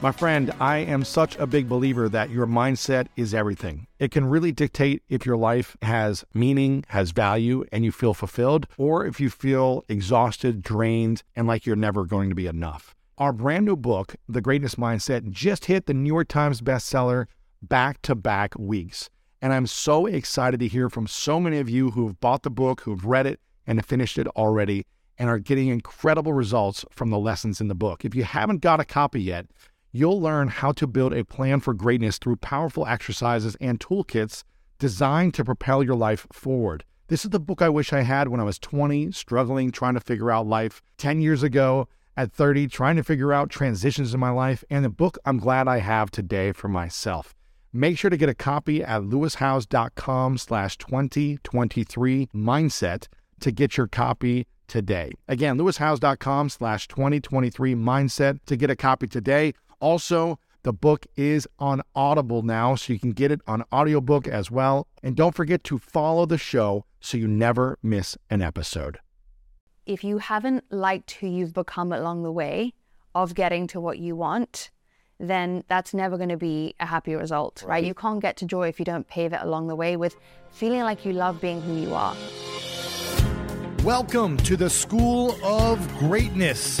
My friend, I am such a big believer that your mindset is everything. It can really dictate if your life has meaning, has value, and you feel fulfilled, or if you feel exhausted, drained, and like you're never going to be enough. Our brand new book, The Greatness Mindset, just hit the New York Times bestseller back to back weeks. And I'm so excited to hear from so many of you who've bought the book, who've read it, and finished it already, and are getting incredible results from the lessons in the book. If you haven't got a copy yet, you'll learn how to build a plan for greatness through powerful exercises and toolkits designed to propel your life forward. This is the book I wish I had when I was 20, struggling, trying to figure out life. 10 years ago, at 30, trying to figure out transitions in my life, and the book I'm glad I have today for myself. Make sure to get a copy at lewishowes.com slash 2023 mindset to get your copy today. Again, lewishowes.com slash 2023 mindset to get a copy today. Also, the book is on Audible now, so you can get it on audiobook as well. And don't forget to follow the show so you never miss an episode. If you haven't liked who you've become along the way of getting to what you want, then that's never going to be a happy result, right. right? You can't get to joy if you don't pave it along the way with feeling like you love being who you are. Welcome to the School of Greatness.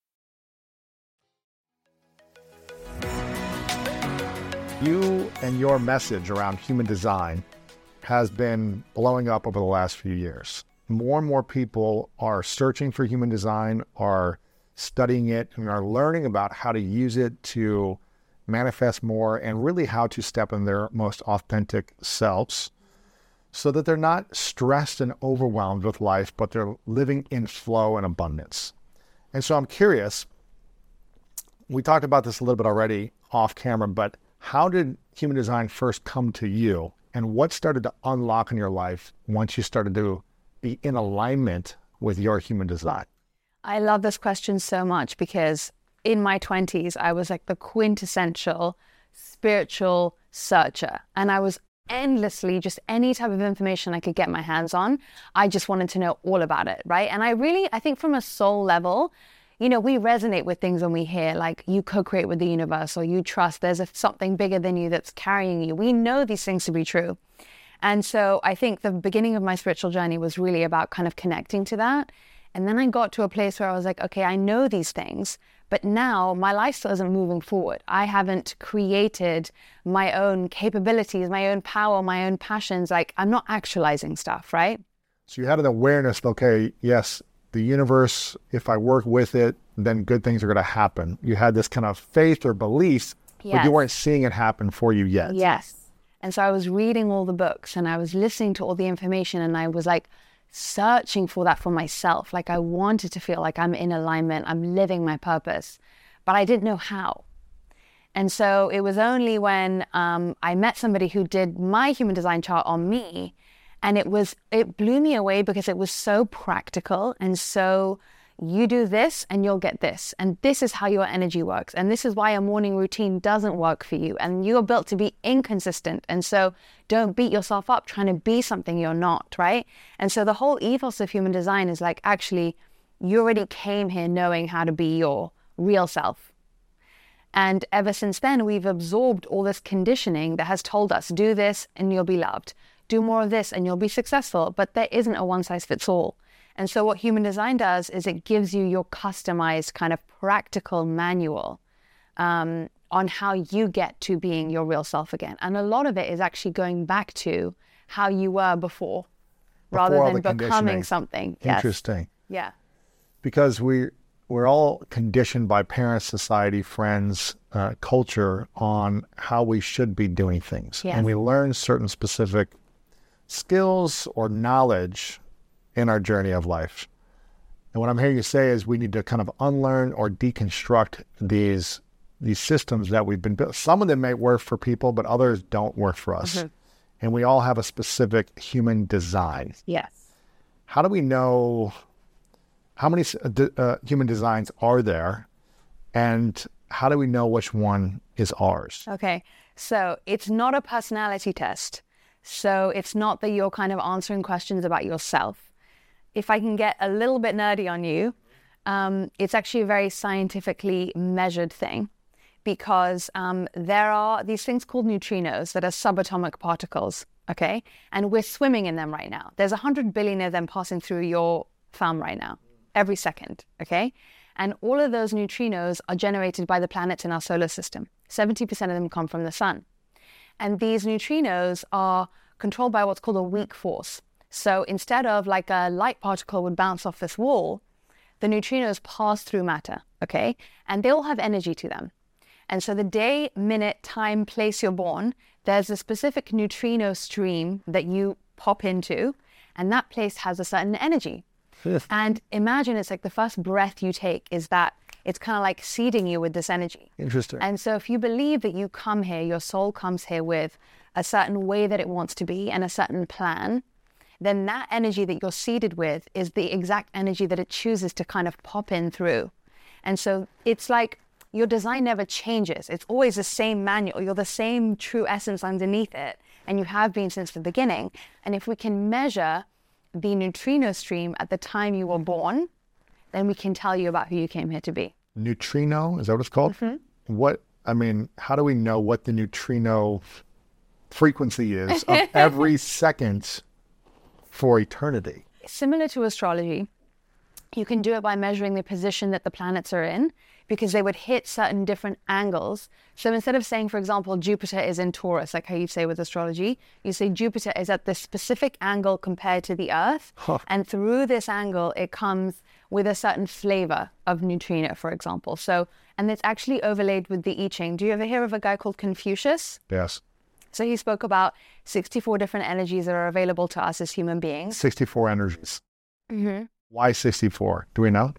You and your message around human design has been blowing up over the last few years. More and more people are searching for human design, are studying it, and are learning about how to use it to manifest more and really how to step in their most authentic selves so that they're not stressed and overwhelmed with life, but they're living in flow and abundance. And so I'm curious, we talked about this a little bit already off camera, but how did human design first come to you? And what started to unlock in your life once you started to be in alignment with your human design? I love this question so much because in my 20s, I was like the quintessential spiritual searcher. And I was endlessly just any type of information I could get my hands on. I just wanted to know all about it, right? And I really, I think from a soul level, you know, we resonate with things when we hear like you co-create with the universe or you trust there's a, something bigger than you that's carrying you. We know these things to be true. And so I think the beginning of my spiritual journey was really about kind of connecting to that. And then I got to a place where I was like, okay, I know these things, but now my lifestyle isn't moving forward. I haven't created my own capabilities, my own power, my own passions. Like I'm not actualizing stuff, right? So you had an awareness, okay, yes, the universe, if I work with it, then good things are going to happen. You had this kind of faith or belief, yes. but you weren't seeing it happen for you yet. Yes. And so I was reading all the books and I was listening to all the information and I was like searching for that for myself. Like I wanted to feel like I'm in alignment, I'm living my purpose, but I didn't know how. And so it was only when um, I met somebody who did my human design chart on me and it was, it blew me away because it was so practical and so you do this and you'll get this. And this is how your energy works. And this is why a morning routine doesn't work for you. And you're built to be inconsistent. And so don't beat yourself up trying to be something you're not, right? And so the whole ethos of human design is like, actually, you already came here knowing how to be your real self. And ever since then, we've absorbed all this conditioning that has told us, do this and you'll be loved do more of this and you'll be successful. But there isn't a one size fits all. And so, what human design does is it gives you your customized kind of practical manual um, on how you get to being your real self again. And a lot of it is actually going back to how you were before, before rather than becoming something. Interesting. Yes. Yeah. Because we we're all conditioned by parents, society, friends, uh, culture on how we should be doing things. Yes. And we learn certain specific skills or knowledge in our journey of life. And what I'm hearing you say is we need to kind of unlearn or deconstruct these these systems that we've been built. Some of them may work for people, but others don't work for us. And we all have a specific human design. Yes. How do we know how many uh, uh, human designs are there, and how do we know which one is ours? Okay. So it's not a personality test. So it's not that you're kind of answering questions about yourself. If I can get a little bit nerdy on you, um, it's actually a very scientifically measured thing because um, there are these things called neutrinos that are subatomic particles. Okay. And we're swimming in them right now. There's 100 billion of them passing through your thumb right now, every second. Okay. And all of those neutrinos are generated by the planets in our solar system. 70% of them come from the sun. And these neutrinos are controlled by what's called a weak force. So instead of like a light particle would bounce off this wall, the neutrinos pass through matter, okay? And they all have energy to them. And so the day, minute, time, place you're born, there's a specific neutrino stream that you pop into, and that place has a certain energy. And imagine it's like the first breath you take is that it's kind of like seeding you with this energy. Interesting. And so if you believe that you come here, your soul comes here with a certain way that it wants to be and a certain plan, then that energy that you're seeded with is the exact energy that it chooses to kind of pop in through. And so it's like your design never changes. It's always the same manual. You're the same true essence underneath it. And you have been since the beginning. And if we can measure the neutrino stream at the time you were born, then we can tell you about who you came here to be. neutrino is that what it's called? Mm-hmm. What I mean, how do we know what the neutrino frequency is of every second for eternity? similar to astrology, you can do it by measuring the position that the planets are in because they would hit certain different angles. So instead of saying, for example, Jupiter is in Taurus, like how you say with astrology, you say Jupiter is at this specific angle compared to the Earth. And through this angle, it comes with a certain flavor of neutrino, for example. So, and it's actually overlaid with the I Ching. Do you ever hear of a guy called Confucius? Yes. So he spoke about 64 different energies that are available to us as human beings. 64 energies. Why 64? Do we know?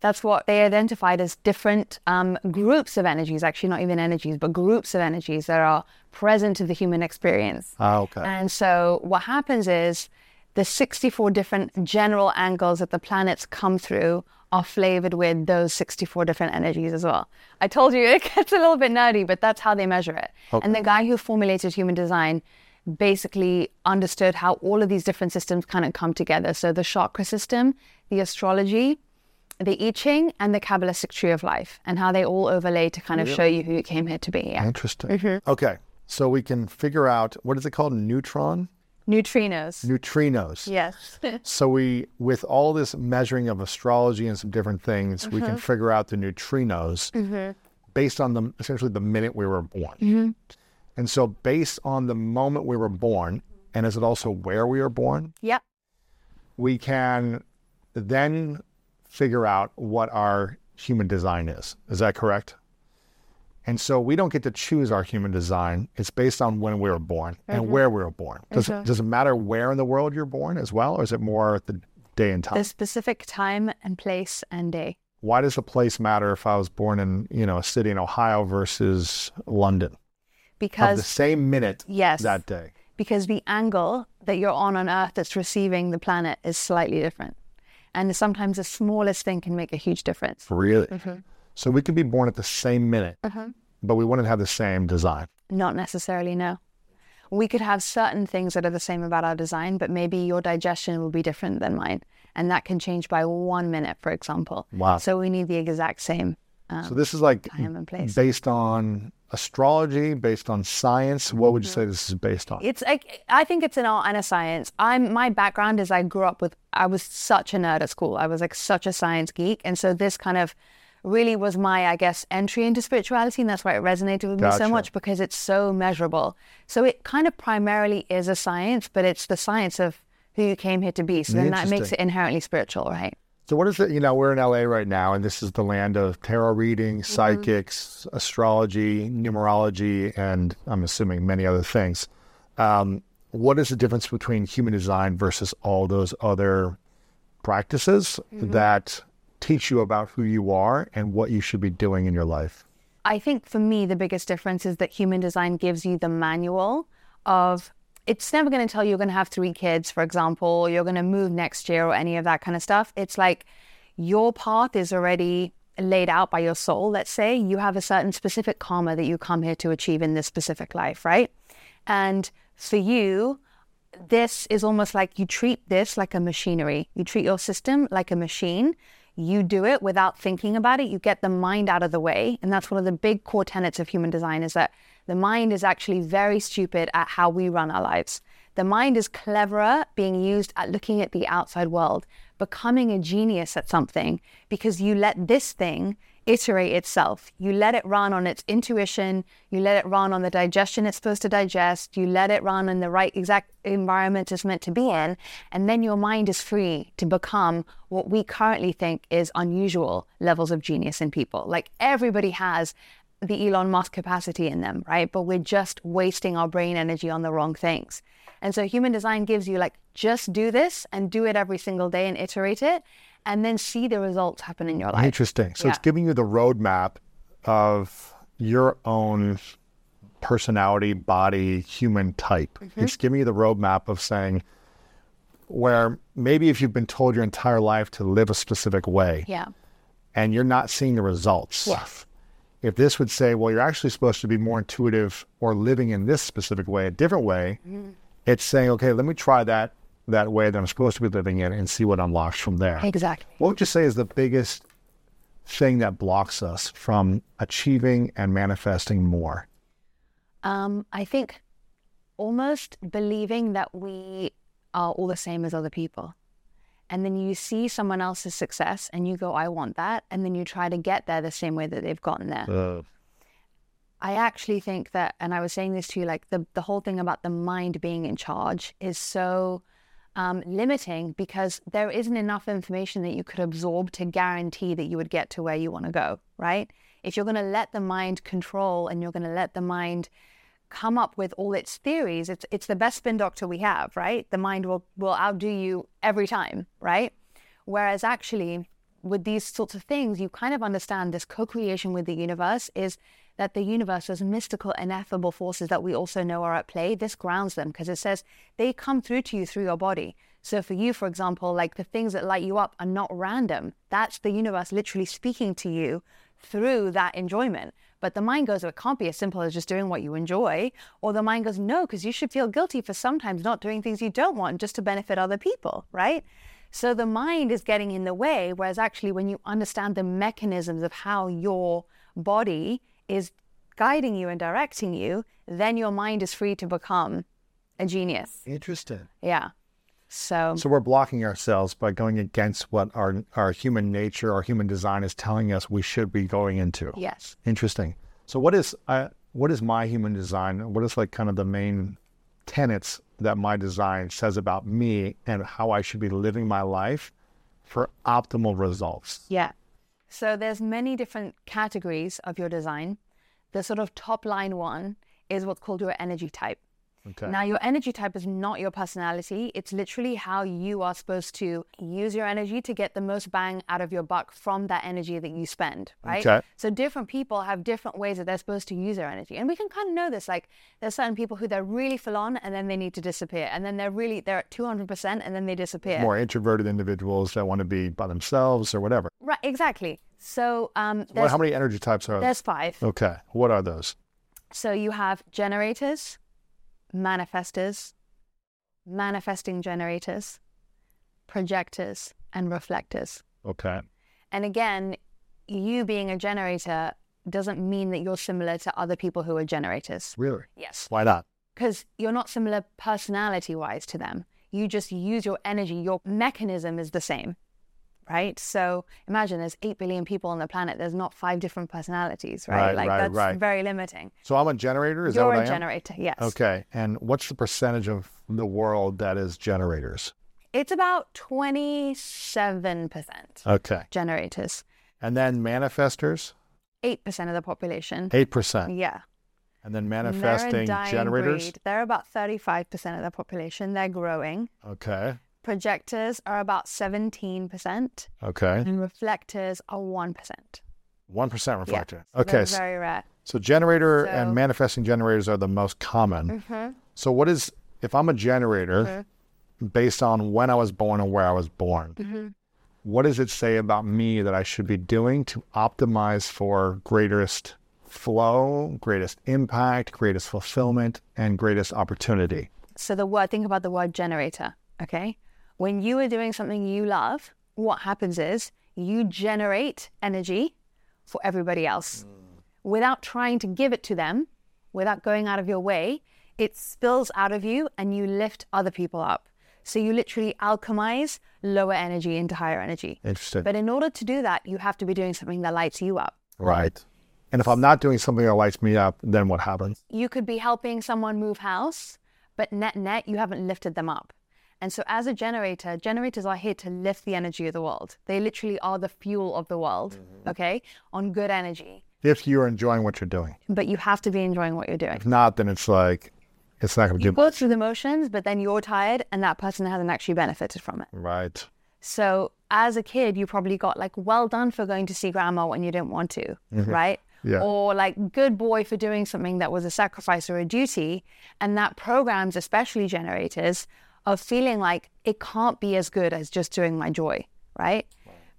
That's what they identified as different um, groups of energies, actually, not even energies, but groups of energies that are present to the human experience. Ah, okay. And so what happens is the 64 different general angles that the planets come through are flavored with those 64 different energies as well. I told you it gets a little bit nerdy, but that's how they measure it. Oh. And the guy who formulated human design basically understood how all of these different systems kind of come together. So the chakra system, the astrology, the I Ching, and the Kabbalistic tree of life, and how they all overlay to kind of show you who you came here to be. Yeah. Interesting. Mm-hmm. Okay. So we can figure out what is it called? Neutron? Neutrinos. Neutrinos. yes. So we, with all this measuring of astrology and some different things, we can mm-hmm. figure out the neutrinos mm-hmm. based on the essentially the minute we were born. Mm-hmm. And so, based on the moment we were born, and is it also where we were born, yep. we can then figure out what our human design is. Is that correct? And so we don't get to choose our human design. It's based on when we were born and where we were born. Does, it, does it matter where in the world you're born as well, or is it more the day and time? The specific time and place and day. Why does the place matter if I was born in, you know, a city in Ohio versus London? Of the same minute Yes. that day. because the angle that you're on on Earth that's receiving the planet is slightly different. And sometimes the smallest thing can make a huge difference. Really? Mm-hmm. So we could be born at the same minute, but we wouldn't have the same design. Not necessarily, no. We could have certain things that are the same about our design, but maybe your digestion will be different than mine. And that can change by one minute, for example. Wow. So we need the exact same. Um, So this is like time and place. based on astrology, based on science. What would you say this is based on? It's like I think it's an art and a science. I'm my background is I grew up with I was such a nerd at school. I was like such a science geek, and so this kind of really was my I guess entry into spirituality, and that's why it resonated with me so much because it's so measurable. So it kind of primarily is a science, but it's the science of who you came here to be. So then that makes it inherently spiritual, right? So what is it? You know, we're in LA right now, and this is the land of tarot reading, Mm-hmm. psychics, astrology, numerology, and I'm assuming many other things. Um, what is the difference between human design versus all those other practices Mm-hmm. that teach you about who you are and what you should be doing in your life? I think for me, the biggest difference is that human design gives you the manual of it's never going to tell you you're going to have three kids, for example, you're going to move next year or any of that kind of stuff. It's like your path is already laid out by your soul. Let's say you have a certain specific karma that you come here to achieve in this specific life, right? And for you, this is almost like you treat this like a machinery. You treat your system like a machine. You do it without thinking about it. You get the mind out of the way. And that's one of the big core tenets of human design is that the mind is actually very stupid at how we run our lives. The mind is cleverer being used at looking at the outside world, becoming a genius at something because you let this thing iterate itself. You let it run on its intuition. You let it run on the digestion it's supposed to digest. You let it run in the right exact environment it's meant to be in. And then your mind is free to become what we currently think is unusual levels of genius in people. Like everybody has the Elon Musk capacity in them, right? But we're just wasting our brain energy on the wrong things. And so human design gives you like, just do this and do it every single day and iterate it and then see the results happen in your life. Interesting. So it's giving you the roadmap of your own personality, body, human type. Mm-hmm. It's giving you the roadmap of saying where maybe if you've been told your entire life to live a specific way Yeah. and you're not seeing the results. Yes. If this would say, well, you're actually supposed to be more intuitive or living in this specific way, a different way, Mm-hmm. it's saying, okay, let me try that that way that I'm supposed to be living in and see what unlocks from there. Exactly. What would you say is the biggest thing that blocks us from achieving and manifesting more? Um, I think almost believing that we are all the same as other people. And then you see someone else's success and you go, I want that. And then you try to get there the same way that they've gotten there. I actually think that, and I was saying this to you, like the, the whole thing about the mind being in charge is so um, limiting because there isn't enough information that you could absorb to guarantee that you would get to where you want to go, right? If you're going to let the mind control and you're going to let the mind come up with all its theories, it's, it's the best spin doctor we have, right? The mind will, will outdo you every time, right? Whereas actually, with these sorts of things, you kind of understand this co creation with the universe is that the universe, those mystical, ineffable forces that we also know are at play, this grounds them because it says they come through to you through your body. So for you, for example, like the things that light you up are not random. That's the universe literally speaking to you through that enjoyment. But the mind goes, it can't be as simple as just doing what you enjoy. Or the mind goes, no, because you should feel guilty for sometimes not doing things you don't want just to benefit other people, right? So the mind is getting in the way, whereas actually, when you understand the mechanisms of how your body is guiding you and directing you, then your mind is free to become a genius. Interesting. Yeah. So, So we're blocking ourselves by going against what our our human nature, our human design is telling us we should be going into. yes. Interesting. So what is uh, what is my human design? What is like kind of the main tenets that my design says about me and how I should be living my life for optimal results? Yeah. So there's many different categories of your design. The sort of top line one is what's called your energy type. Okay. Now, your energy type is not your personality. It's literally how you are supposed to use your energy to get the most bang out of your buck from that energy that you spend, right? Okay. So, different people have different ways that they're supposed to use their energy. And we can kind of know this. Like, there's certain people who they're really full on and then they need to disappear. And then they're really, they're at 200% and then they disappear. More introverted individuals that want to be by themselves or whatever. Right, exactly. So, um, how many energy types are there? there's five. Okay. What are those? So you have generators, manifestors, manifesting generators, projectors, and reflectors. Okay. And again, you being a generator doesn't mean that you're similar to other people who are generators. Really? Yes. Why not? Because you're not similar personality wise to them. You just use your energy, your mechanism is the same. Right? So imagine there's 8 billion people on the planet. There's not five different personalities, right? Right, like right, that's right. very limiting. So I'm a generator. Is you're that what a I am? generator, yes. Okay. And what's the percentage of the world that is generators? It's about 27% Okay. generators, And then manifestors, 8% of the population. 8%. Yeah. And then They're manifesting generators. breed. They're about 35% of the population. They're growing. Okay. Projectors are about 17%, Okay. and reflectors are 1%. 1% reflector. Yeah, okay. they're very rare. So generator So- and manifesting generators are the most common. Mm-hmm. So what is if I'm a generator based on when I was born and where I was born? Mm-hmm. what does it say about me that I should be doing to optimize for greatest flow, greatest impact, greatest fulfillment, and greatest opportunity? So the word, think about the word generator, okay? When you are doing something you love, what happens is you generate energy for everybody else. Mm. Without trying to give it to them, without going out of your way, it spills out of you and you lift other people up. So you literally alchemize lower energy into higher energy. Interesting. But in order to do that, you have to be doing something that lights you up. right. And if I'm not doing something that lights me up, then what happens? you could be helping someone move house, but net net, you haven't lifted them up. And so, as a generator, generators are here to lift the energy of the world. They literally are the fuel of the world, mm-hmm. okay, on good energy. If you're enjoying what you're doing. But you have to be enjoying what you're doing. If not, then it's like, it's not going to You do go through the motions, but then you're tired, and that person hasn't actually benefited from it. Right. So, as a kid, you probably got like, well done for going to see grandma when you didn't want to, mm-hmm. right? Yeah. Or like, good boy for doing something that was a sacrifice or a duty. And that programs, especially generators, of feeling like it can't be as good as just doing my joy, right?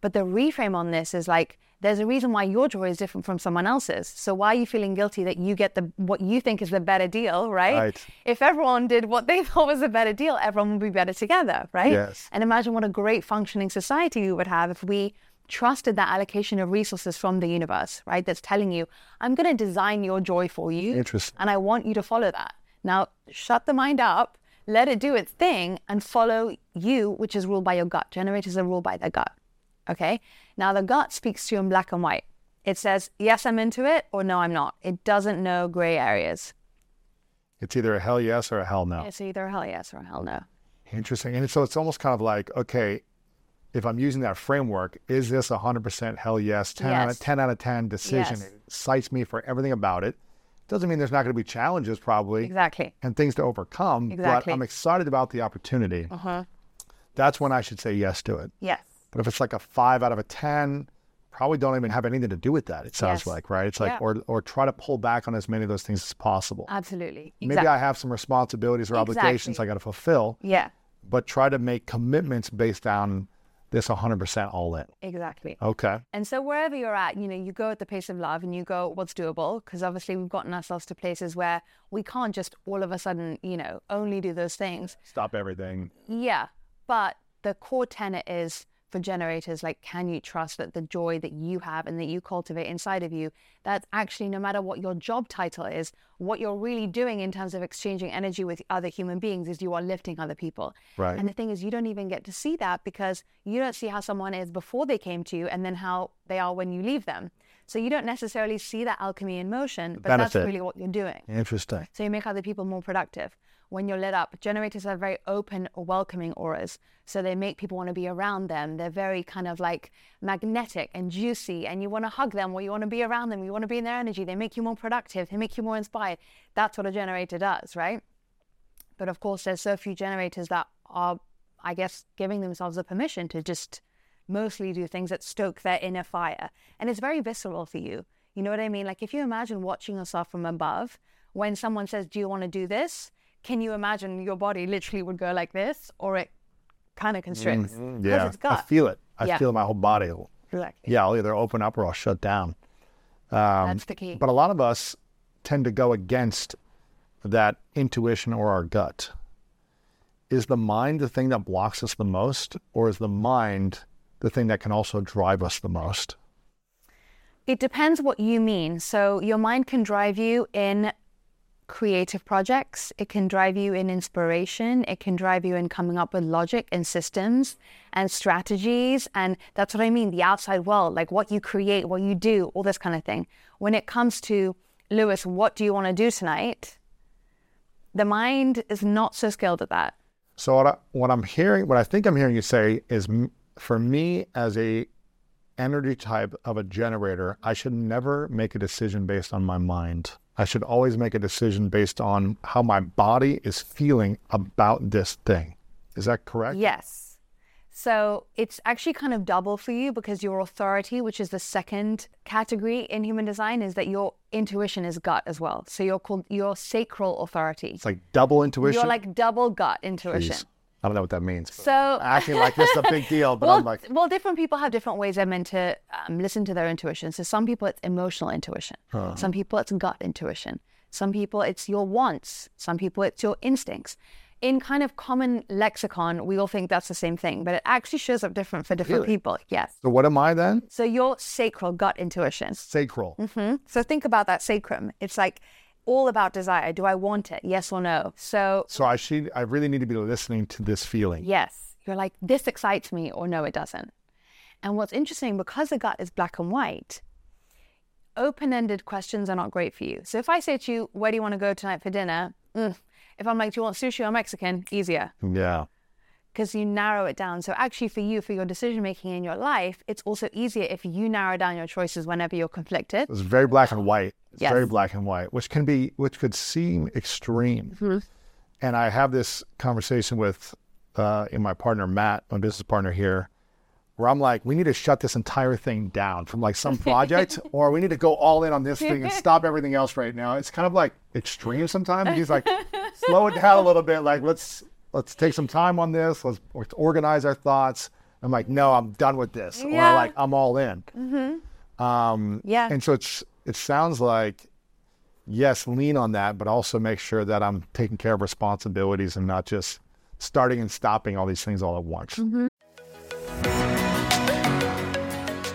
But the reframe on this is like, there's a reason why your joy is different from someone else's. So why are you feeling guilty that you get the what you think is the better deal, right? Right. If everyone did what they thought was a better deal, everyone would be better together, right? Yes. And imagine what a great functioning society we would have if we trusted that allocation of resources from the universe, right? That's telling you, I'm going to design your joy for you. Interesting. And I want you to follow that. Now, shut the mind up, let it do its thing, and follow you, which is ruled by your gut. Generators are ruled by their gut. Okay? Now, the gut speaks to you in black and white. It says, yes, I'm into it, or no, I'm not. It doesn't know gray areas. It's either a hell yes or a hell no. It's either a hell yes or a hell no. Interesting. And so it's almost kind of like, okay, if I'm using that framework, is this 100% hell yes, 10, Out, of, 10 out of 10 decision? Yes. It cites me for everything about it. Doesn't mean there's not going to be challenges probably Exactly. and things to overcome, Exactly. but I'm excited about the opportunity. Uh-huh. That's when I should say yes to it. Yes. But if it's like a 5 out of a 10, probably don't even have anything to do with that, it sounds Yes. like, right? It's like, Yeah. or, or try to pull back on as many of those things as possible. Absolutely. Maybe Exactly. I have some responsibilities or obligations Exactly. I got to fulfill Yeah, but try to make commitments based on this 100% all in. exactly. Okay. And so wherever you're at, you know, you go at the pace of love and you go what's doable because obviously we've gotten ourselves to places where we can't just all of a sudden, you know, only do those things. Stop everything. Yeah, but the core tenet is for generators like can you trust that the joy that you have and that you cultivate inside of you that's actually no matter what your job title is what you're really doing in terms of exchanging energy with other human beings is you are lifting other people Right. and the thing is you don't even get to see that because you don't see how someone is before they came to you and then how they are when you leave them so you don't necessarily see that alchemy in motion but that's really what you're doing Interesting. so you make other people more productive. When you're lit up, generators have very open, welcoming auras. So they make people want to be around them. They're very kind of like magnetic and juicy, and you want to hug them or you want to be around them. You want to be in their energy. They make you more productive. They make you more inspired. That's what a generator does, right? But of course, there's so few generators that are, I guess, giving themselves the permission to just mostly do things that stoke their inner fire. And it's very visceral for you. You know what I mean? Like if you imagine watching yourself from above, when someone says, Do you want to do this? Can you imagine your body literally would go like this or it kind of constricts? Mm-hmm. Yeah. I feel it. I Yeah. feel my whole body. Exactly. Yeah, I'll either open up or I'll shut down. Um, That's the key. But a lot of us tend to go against that intuition or our gut. Is the mind the thing that blocks us the most, or is the mind the thing that can also drive us the most? It depends what you mean. So your mind can drive you in creative projects. It can drive you in inspiration. It can drive you in coming up with logic and systems and strategies. And that's what I mean the outside world, like what you create, what you do, all this kind of thing. When it comes to, Lewis, what do you want to do tonight? The mind is not so skilled at that. So what, I, what I'm hearing, what I think I'm hearing you say is, for me as a energy type of a generator, I should never make a decision based on my mind. I should always make a decision based on how my body is feeling about this thing. Is that correct? Yes. So it's actually kind of double for you because your authority, which is the second category in human design, is that your intuition is gut as well. So you're called your sacral authority. It's like double intuition. You're like double gut intuition. Jeez. I don't know what that means. So acting like this is a big deal, but well, I'm like, well, different people have different ways they're meant to um, listen to their intuition. So some people it's emotional intuition. Some people it's gut intuition. Some people it's your wants. Some people it's your instincts. In kind of common lexicon, we all think that's the same thing, but it actually shows up different for different Really? people. Yes. so what am I then? So your sacral gut intuition. Sacral. hmm So think about that sacrum. It's like all about desire. Do I want it? Yes or no? So So I should, I really need to be listening to this feeling. Yes. You're like, this excites me, or no, it doesn't. And what's interesting, because the gut is black and white, open ended questions are not great for you. So if I say to you, where do you want to go tonight for dinner? Mm. If I'm like, do you want sushi or Mexican? Easier Yeah. Because you narrow it down. So actually, for you, for your decision making in your life, it's also easier if you narrow down your choices whenever you're conflicted. It's very black and white. It's Yes. very black and white, which can be, which could seem extreme. And I have this conversation with, uh, in my partner Matt, my business partner here, where I'm like, we need to shut this entire thing down from like some project, or we need to go all in on this thing and stop everything else right now. It's kind of like extreme sometimes. He's like, slow it down a little bit. Like let's let's take some time on this. Let's, let's organize our thoughts. I'm like, no, I'm done with this, Yeah. or like I'm all in. Um, Yeah. and so it's it sounds like yes, lean on that, but also make sure that I'm taking care of responsibilities and not just starting and stopping all these things all at once.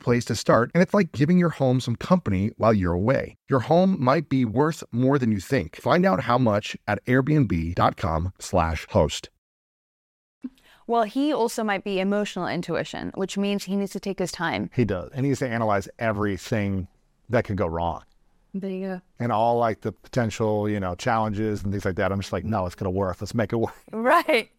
place to start, and it's like giving your home some company while you're away. Your home might be worth more than you think. Find out how much at airbnb.com/slash host. Well, he also might be emotional intuition, which means he needs to take his time. He does. And he needs to analyze everything that could go wrong There you go. and all like the potential, you know, challenges and things like that. I'm just like, no, it's going to work. Let's make it work. Right.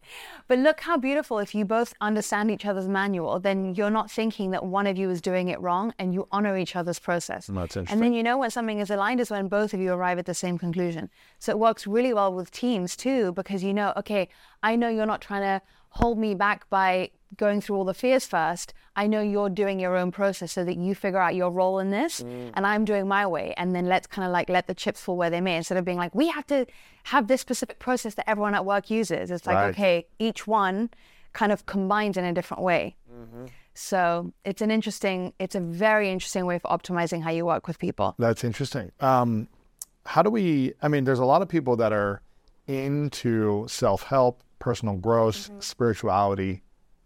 But look how beautiful if you both understand each other's manual, then you're not thinking that one of you is doing it wrong and you honor each other's process. That's interesting. And then you know when something is aligned is when both of you arrive at the same conclusion. So it works really well with teams too, because you know, okay, I know you're not trying to hold me back by going through all the fears first. I know you're doing your own process so that you figure out your role in this mm. and I'm doing my way. And then let's kind of like let the chips fall where they may instead of being like, we have to have this specific process that everyone at work uses. It's like, Right. okay, each one kind of combines in a different way. Mm-hmm. So it's an interesting, it's a very interesting way of optimizing how you work with people. That's interesting. Um, how do we? I mean, there's a lot of people that are into self help, personal growth, mm-hmm. spirituality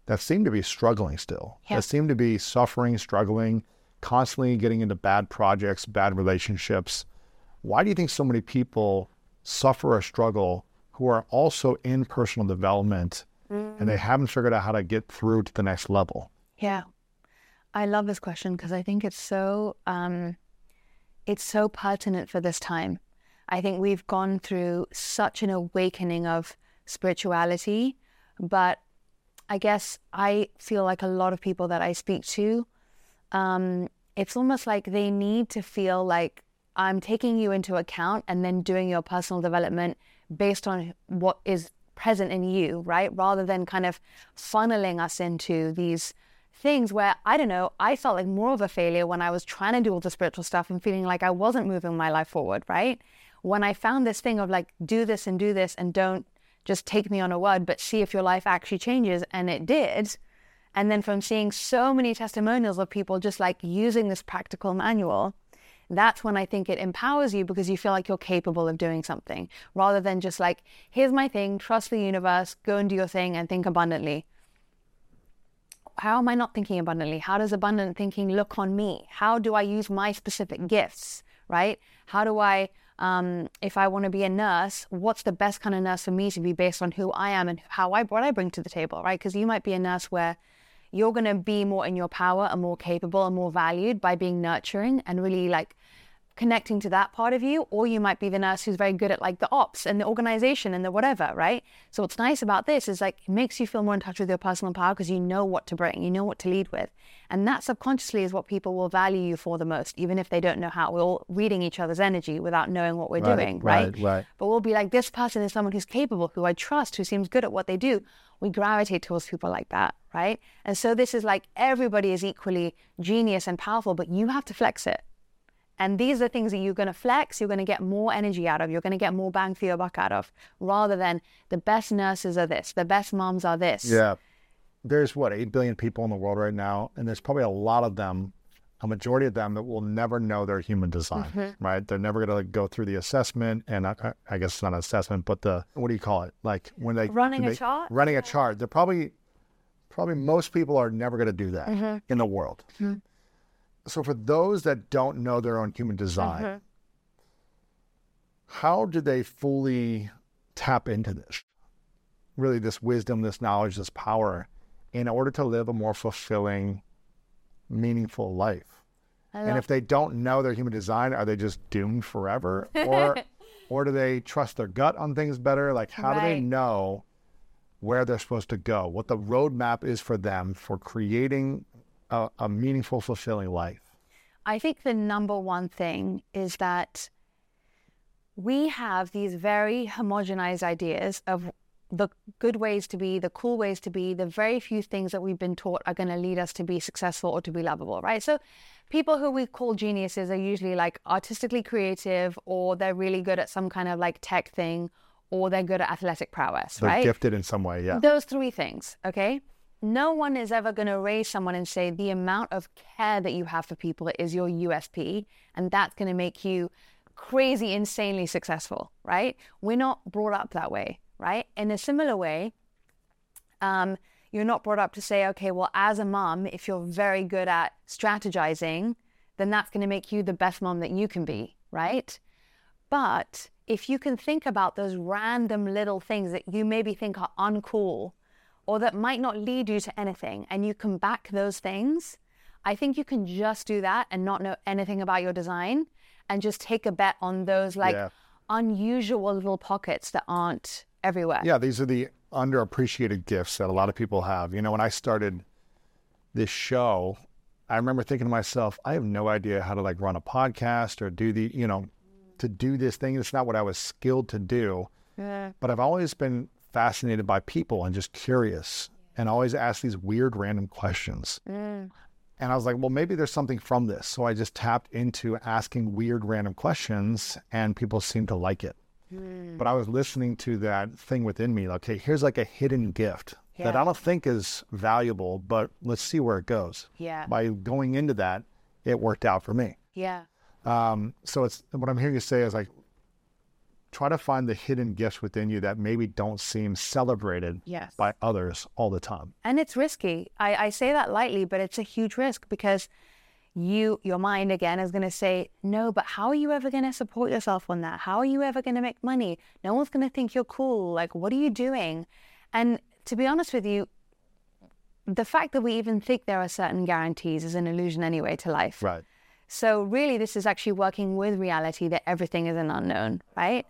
that seem to be struggling still, Yeah. that seem to be suffering, struggling, constantly getting into bad projects, bad relationships. Why do you think so many people suffer or struggle who are also in personal development and they haven't figured out how to get through to the next level? Yeah. I love this question because I think it's so um, it's so pertinent for this time. I think we've gone through such an awakening of spirituality, but I guess I feel like a lot of people that I speak to, um, it's almost like they need to feel like I'm taking you into account and then doing your personal development based on what is present in you, right? Rather than kind of funneling us into these things where I don't know, I felt like more of a failure when I was trying to do all the spiritual stuff and feeling like I wasn't moving my life forward, right? When I found this thing of like, do this and do this and don't just take me on a word, but see if your life actually changes. And it did. And then from seeing so many testimonials of people just like using this practical manual, that's when I think it empowers you because you feel like you're capable of doing something rather than just like, here's my thing, trust the universe, go and do your thing and think abundantly. How am I not thinking abundantly? How does abundant thinking look on me? How do I use my specific gifts, right? How do I, um, if I want to be a nurse, what's the best kind of nurse for me to be based on who I am and how I, what I bring to the table, right? Because you might be a nurse where you're going to be more in your power and more capable and more valued by being nurturing and really like connecting to that part of you or you might be the nurse who's very good at like the ops and the organization and the whatever right? So what's nice about this is like it makes you feel more in touch with your personal power because you know what to bring you know what to lead with. And that subconsciously is what people will value you for the most even if they don't know how. We're all reading each other's energy without knowing what we're Right, doing right? right, right. but we'll be like this person is someone who's capable who i trust who seems good at what they do. We gravitate towards people like that right? And so this is like everybody is equally genius and powerful but you have to flex it and these are things that you're going to flex, you're going to get more energy out of, you're going to get more bang for your buck out of, rather than the best nurses are this, the best moms are this. Yeah. There's what, 8 billion people in the world right now. And there's probably a lot of them, a majority of them that will never know their human design, Mm-hmm. right? They're never going to go through the assessment. And I, I- guess it's not an assessment, but the, what do you call it? Like when they, Running when a chart? Running a chart. They're probably, probably most people are never going to do that Mm-hmm. in the world. So for those that don't know their own human design, Mm-hmm. how do they fully tap into this? Really, this wisdom, this knowledge, this power in order to live a more fulfilling, meaningful life. And if they don't know their human design, are they just doomed forever? Or or do they trust their gut on things better? Like how do they know where they're supposed to go? What the roadmap is for them for creating a, a meaningful, fulfilling life? I think the number one thing is that we have these very homogenized ideas of the good ways to be, the cool ways to be, the very few things that we've been taught are going to lead us to be successful or to be lovable, right? So, people who we call geniuses are usually like artistically creative, or they're really good at some kind of like tech thing, or they're good at athletic prowess, They're right? gifted in some way, yeah. Those three things, okay? No one is ever going to raise someone and say the amount of care that you have for people is your USP, and that's going to make you crazy, insanely successful, right? We're not brought up that way, right? In a similar way, um, you're not brought up to say, okay, well, as a mom, if you're very good at strategizing, then that's going to make you the best mom that you can be, right? But if you can think about those random little things that you maybe think are uncool or that might not lead you to anything, and you can back those things, I think you can just do that and not know anything about your design and just take a bet on those like Yeah. unusual little pockets that aren't everywhere. Yeah, these are the underappreciated gifts that a lot of people have. You know, when I started this show, I remember thinking to myself, I have no idea how to like run a podcast or do the, you know, to do this thing. It's not what I was skilled to do. Yeah. But I've always been fascinated by people and just curious and always ask these weird random questions. Mm. And I was like, well, maybe there's something from this. So I just tapped into asking weird random questions and people seemed to like it. Mm. But I was listening to that thing within me. like, Okay, here's like a hidden gift that I don't think is valuable, but let's see where it goes. Yeah. By going into that, it worked out for me. Yeah. Um, so it's what I'm hearing you say is like, try to find the hidden gifts within you that maybe don't seem celebrated Yes. by others all the time. and it's risky. I, I say that lightly, but it's a huge risk because you, your mind again is going to say, no, but how are you ever going to support yourself on that? How are you ever going to make money? No one's going to think you're cool. Like, what are you doing? And to be honest with you, the fact that we even think there are certain guarantees is an illusion anyway to life. Right. So really, this is actually working with reality that everything is an unknown, right?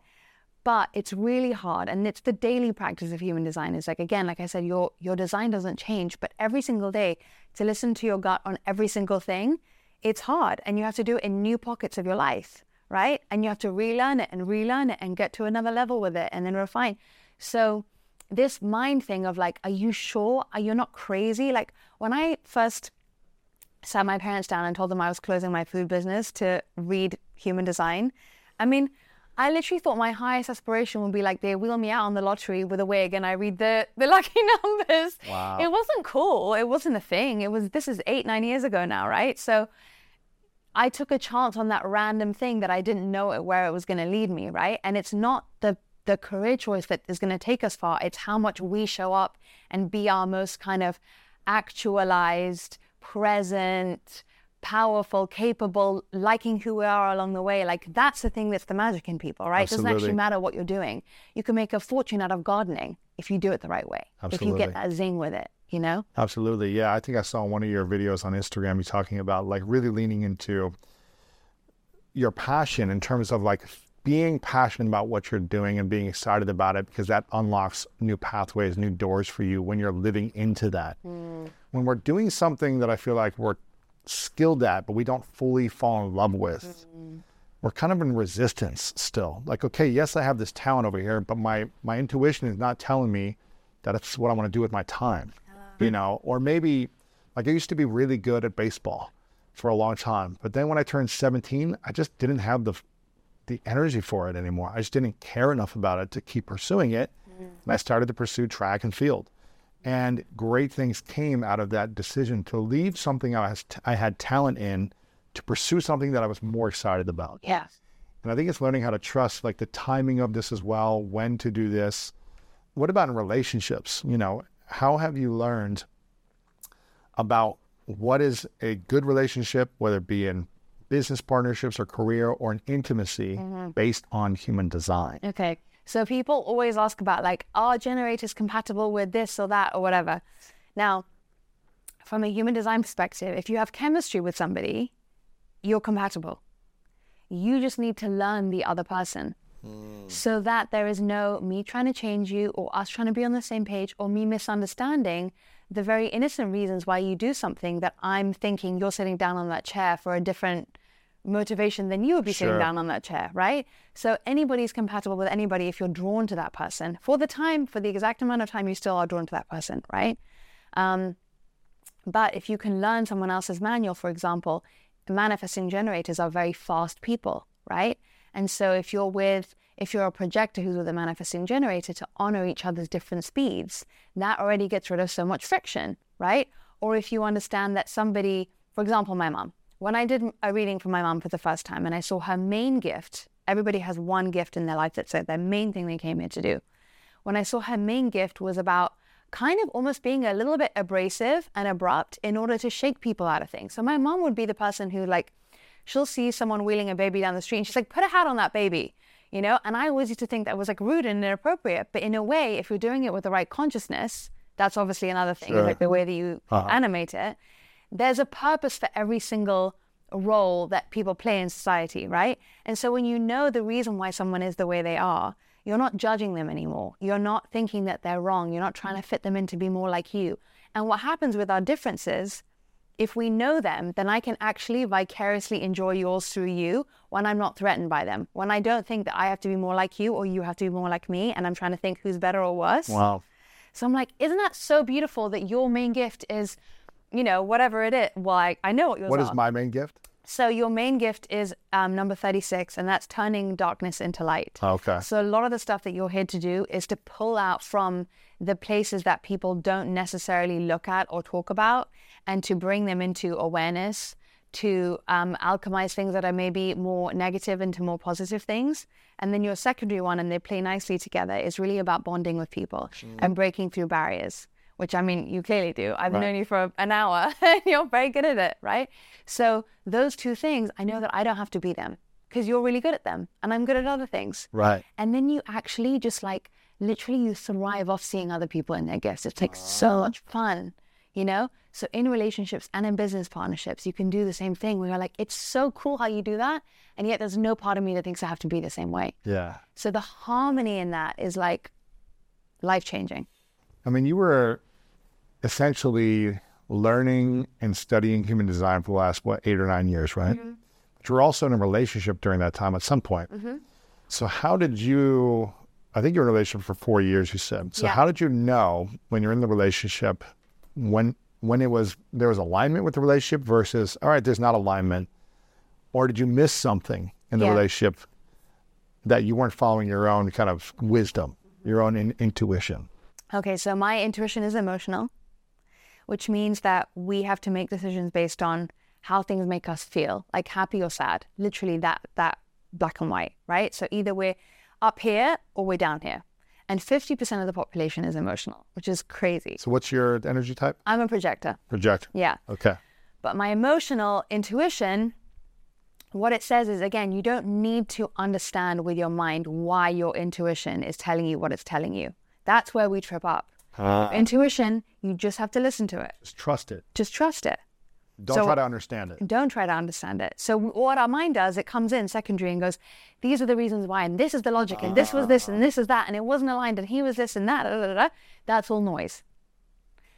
But it's really hard, and it's the daily practice of human design. Is like again, like I said, your your design doesn't change, but every single day to listen to your gut on every single thing, it's hard, and you have to do it in new pockets of your life, right? And you have to relearn it and relearn it and get to another level with it, and then refine. So this mind thing of like, are you sure? Are you not crazy? Like when I first sat my parents down and told them I was closing my food business to read human design. I mean, I literally thought my highest aspiration would be like they wheel me out on the lottery with a wig and I read the, the lucky numbers. Wow. It wasn't cool. It wasn't a thing. It was this is eight, nine years ago now, right? So I took a chance on that random thing that I didn't know where it was going to lead me, right? And it's not the the career choice that is going to take us far. It's how much we show up and be our most kind of actualized, present, powerful, capable, liking who we are along the way. Like that's the thing that's the magic in people, right? It doesn't actually matter what you're doing. You can make a fortune out of gardening if you do it the right way. If you get that zing with it, you know? Absolutely. Yeah. I think I saw one of your videos on Instagram you talking about like really leaning into your passion in terms of like being passionate about what you're doing and being excited about it because that unlocks new pathways, new doors for you when you're living into that. Hmm. When we're doing something that I feel like we're skilled at, but we don't fully fall in love with, mm. we're kind of in resistance still. Like, okay, yes, I have this talent over here, but my my intuition is not telling me that it's what I want to do with my time. Ah. You know, or maybe like I used to be really good at baseball for a long time, but then when I turned 17, I just didn't have the the energy for it anymore. I just didn't care enough about it to keep pursuing it. Mm. And I started to pursue track and field. And great things came out of that decision to leave something I, was I had talent in to pursue something that I was more excited about. Yeah. And I think it's learning how to trust like the timing of this as well, when to do this. What about in relationships? You know, how have you learned about what is a good relationship, whether it be in business partnerships or career or an intimacy mm-hmm. based on human design? Okay. So people always ask about like, are generators compatible with this or that or whatever? Now, from a human design perspective, if you have chemistry with somebody, you're compatible. You just need to learn the other person hmm. so that there is no me trying to change you or us trying to be on the same page or me misunderstanding the very innocent reasons why you do something that I'm thinking you're sitting down on that chair for a different motivation than you would be Sure. sitting down on that chair, right? So anybody's compatible with anybody if you're drawn to that person. For the time, for the exact amount of time you still are drawn to that person, right? Um, but if you can learn someone else's manual, for example, manifesting generators are very fast people, right? And so if you're with, if you're a projector who's with a manifesting generator to honor each other's different speeds, that already gets rid of so much friction, right? Or if you understand that somebody, for example, my mom, when I did a reading for my mom for the first time and I saw her main gift, everybody has one gift in their life that's their main thing they came here to do when I saw her main gift was about kind of almost being a little bit abrasive and abrupt in order to shake people out of things. So my mom would be the person who like she'll see someone wheeling a baby down the street and she's like, put a hat on that baby. You know, and I always used to think that was like rude and inappropriate. But in a way, if you're doing it with the right consciousness, that's obviously another thing, Sure. like the way that you uh-huh. animate it. There's a purpose for every single role that people play in society, right? And so when you know the reason why someone is the way they are, you're not judging them anymore. You're not thinking that they're wrong. You're not trying to fit them in to be more like you. And what happens with our differences, if we know them, then I can actually vicariously enjoy yours through you when I'm not threatened by them. When I don't think that I have to be more like you or you have to be more like me, and I'm trying to think who's better or worse. Wow. So I'm like, isn't that so beautiful that your main gift is, you know, whatever it is? Well, I, I know what yours What are. my main gift? So your main gift is um, number 36, and that's turning darkness into light. Okay. So a lot of the stuff that you're here to do is to pull out from the places that people don't necessarily look at or talk about, and to bring them into awareness, to um, alchemize things that are maybe more negative into more positive things. And then your secondary one, and they play nicely together, is really about bonding with people and breaking through barriers. Which I mean, you clearly do. I've known you for an hour, and you're very good at it, right? So those two things, I know that I don't have to be them because you're really good at them, and I'm good at other things. Right. And then you actually just like literally you thrive off seeing other people and their gifts. It's like so much fun, you know? So in relationships and in business partnerships, you can do the same thing where you're like, it's so cool how you do that. And yet there's no part of me that thinks I have to be the same way. Yeah. So the harmony in that is like life changing. I mean, you were essentially learning and studying human design for the last, what, eight or nine years, right? Mm-hmm. But you were also in a relationship during that time at some point. Mm-hmm. So, how did you, I think you were in a relationship for four years, you said. So, Yeah. how did you know when you're in the relationship when, when it was, there was alignment with the relationship versus, all right, there's not alignment? Or did you miss something in the Yeah. relationship that you weren't following your own kind of wisdom, your own in, intuition? Okay, so my intuition is emotional, which means that we have to make decisions based on how things make us feel, like happy or sad. Literally that that black and white, right? So either we're up here or we're down here. And 50% of the population is emotional, which is crazy. So, what's your energy type? I'm a projector. Projector. Yeah. Okay. But my emotional intuition, what it says is again, you don't need to understand with your mind why your intuition is telling you what it's telling you. That's where we trip up. Ah. Intuition, you just have to listen to it. Just trust it. Just trust it. Don't So- try to understand it. Don't try to understand it. So what our mind does, it comes in secondary and goes, these are the reasons why, and this is the logic, and this was this, and this is that, and it wasn't aligned, and he was this and that. Da, da, da, da. That's all noise.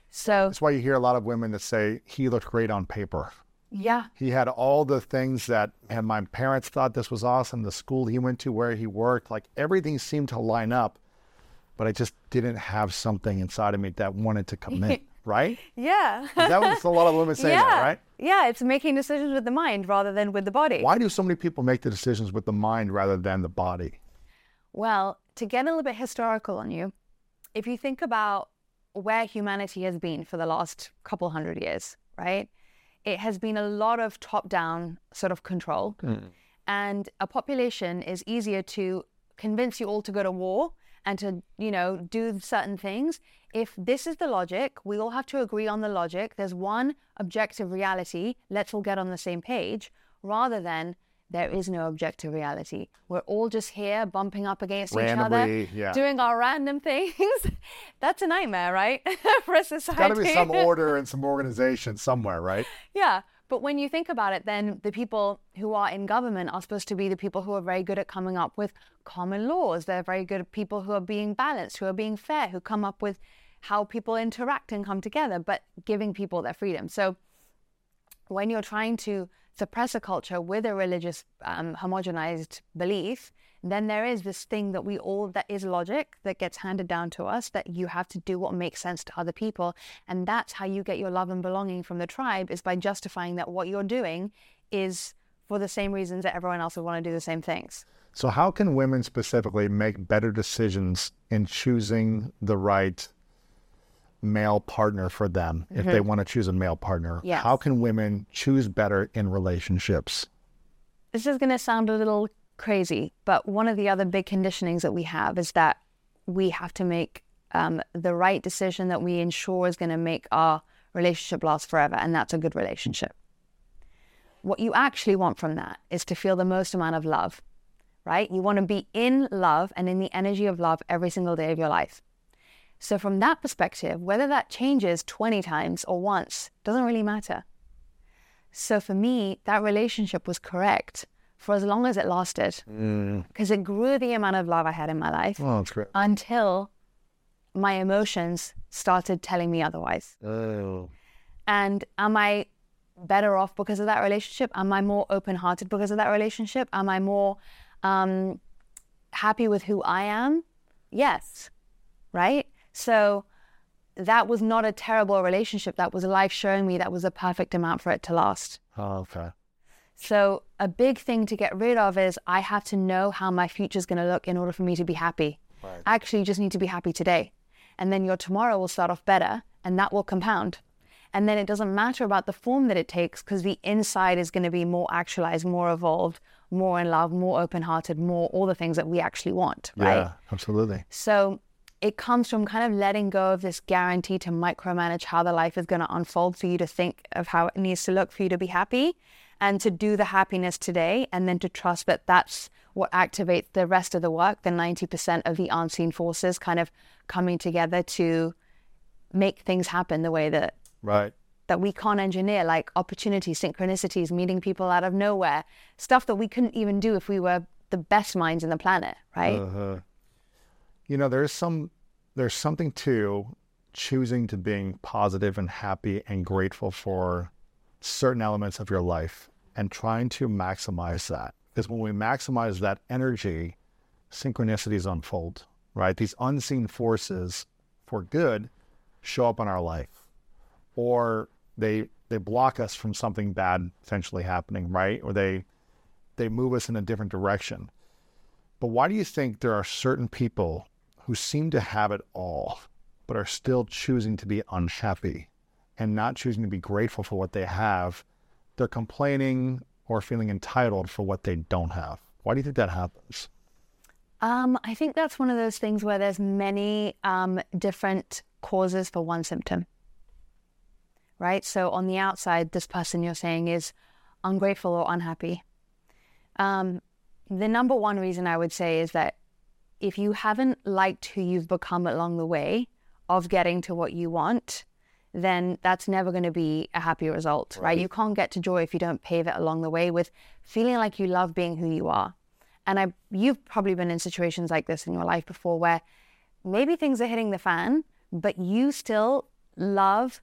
So That's why you hear a lot of women that say he looked great on paper. yeah, He had all the things that, and my parents thought this was awesome. The school he went to, where he worked, like everything seemed to line up, but I just didn't have something inside of me that wanted to commit. right? yeah, Is that what a lot of women say yeah, that, right? yeah. It's making decisions with the mind rather than with the body. Why do so many people make the decisions with the mind rather than the body? Well, to get a little bit historical on you, if you think about where humanity has been for the last couple hundred years, right? It has been a lot of top down sort of control. Hmm. And a population is easier to convince you all to go to war and to, you know, do certain things. If this is the logic, we all have to agree on the logic. There's one objective reality. Let's all get on the same page rather than there is no objective reality. We're all just here bumping up against each other, yeah. doing our random things. That's a nightmare, right? For a society. Got to be some order and some organization somewhere, right? Yeah. But when you think about it, then the people who are in government are supposed to be the people who are very good at coming up with common laws. They're very good at people who are being balanced, who are being fair, who come up with how people interact and come together, but giving people their freedom. So when you're trying to suppress a culture with a religious um, homogenized belief, then there is this thing that we all that is logic that gets handed down to us that you have to do what makes sense to other people and that's how you get your love and belonging from the tribe is by justifying that what you're doing is for the same reasons that everyone else would want to do the same things So, how can women specifically make better decisions in choosing the right male partner for them if they mm-hmm. want to choose a male partner? Yes. How can women choose better in relationships? this is going to sound a little crazy, but one of the other big conditionings that we have is that we have to make um, the right decision that we ensure is going to make our relationship last forever, and that's a good relationship. What you actually want from that is to feel the most amount of love, right? You want to be in love and in the energy of love every single day of your life. So, from that perspective, whether that changes 20 times or once doesn't really matter. So for me, that relationship was correct for as long as it lasted because it grew the amount of love I had in my life Oh, that's great. until my emotions started telling me otherwise. Oh. And am I better off because of that relationship? Am I more open hearted because of that relationship? Am I more um, happy with who I am? Yes. Right? So that was not a terrible relationship. That was life showing me that was a perfect amount for it to last. Oh, okay. So a big thing to get rid of is I have to know how my future is going to look in order for me to be happy. Actually, you just need to be happy today. And then your tomorrow will start off better and that will compound. And then it doesn't matter about the form that it takes because the inside is going to be more actualized, more evolved, more in love, more open hearted, more all the things that we actually want, right? Yeah, absolutely. So it comes from kind of letting go of this guarantee to micromanage how the life is going to unfold for you to think of how it needs to look for you to be happy and to do the happiness today and then to trust that that's what activates the rest of the work, the 90% of the unseen forces kind of coming together to make things happen the way that Right. that we can't engineer, like opportunities, synchronicities, meeting people out of nowhere, stuff that we couldn't even do if we were the best minds in the planet, right? Uh-huh. You know, there's some there's something to choosing to being positive and happy and grateful for certain elements of your life and trying to maximize that. Because when we maximize that energy, synchronicities unfold, right? These unseen forces for good show up in our life. Or they they block us from something bad potentially happening, right? Or they they move us in a different direction. But why do you think there are certain people who seem to have it all, but are still choosing to be unhappy and not choosing to be grateful for what they have, they're complaining or feeling entitled for what they don't have. Why do you think that happens? Um, I think that's one of those things where there's many um, different causes for one symptom. Right? So on the outside, this person you're saying is ungrateful or unhappy. Um, the number one reason I would say is that if you haven't liked who you've become along the way of getting to what you want, then that's never going to be a happy result, right. right? You can't get to joy if you don't pave it along the way with feeling like you love being who you are. And I, you've probably been in situations like this in your life before where maybe things are hitting the fan, but you still love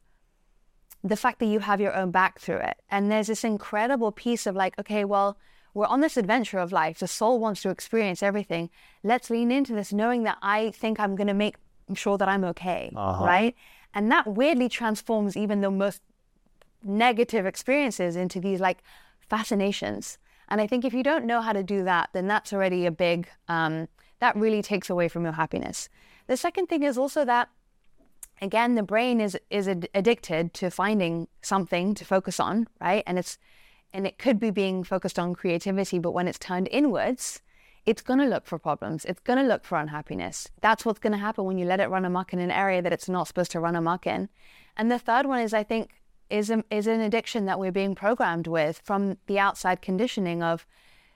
the fact that you have your own back through it. And there's this incredible piece of like, okay, well, we're on this adventure of life. The soul wants to experience everything. Let's lean into this, knowing that I think I'm going to make sure that I'm okay, uh-huh. right? And that weirdly transforms even the most negative experiences into these like fascinations. And I think if you don't know how to do that, then that's already a big, um, that really takes away from your happiness. The second thing is also that, again, the brain is is addicted to finding something to focus on, right? And it's and it could be being focused on creativity, but when it's turned inwards, it's going to look for problems. It's going to look for unhappiness. That's what's going to happen when you let it run amok in an area that it's not supposed to run amok in. And the third one is, I think, is, a, is an addiction that we're being programmed with from the outside conditioning of,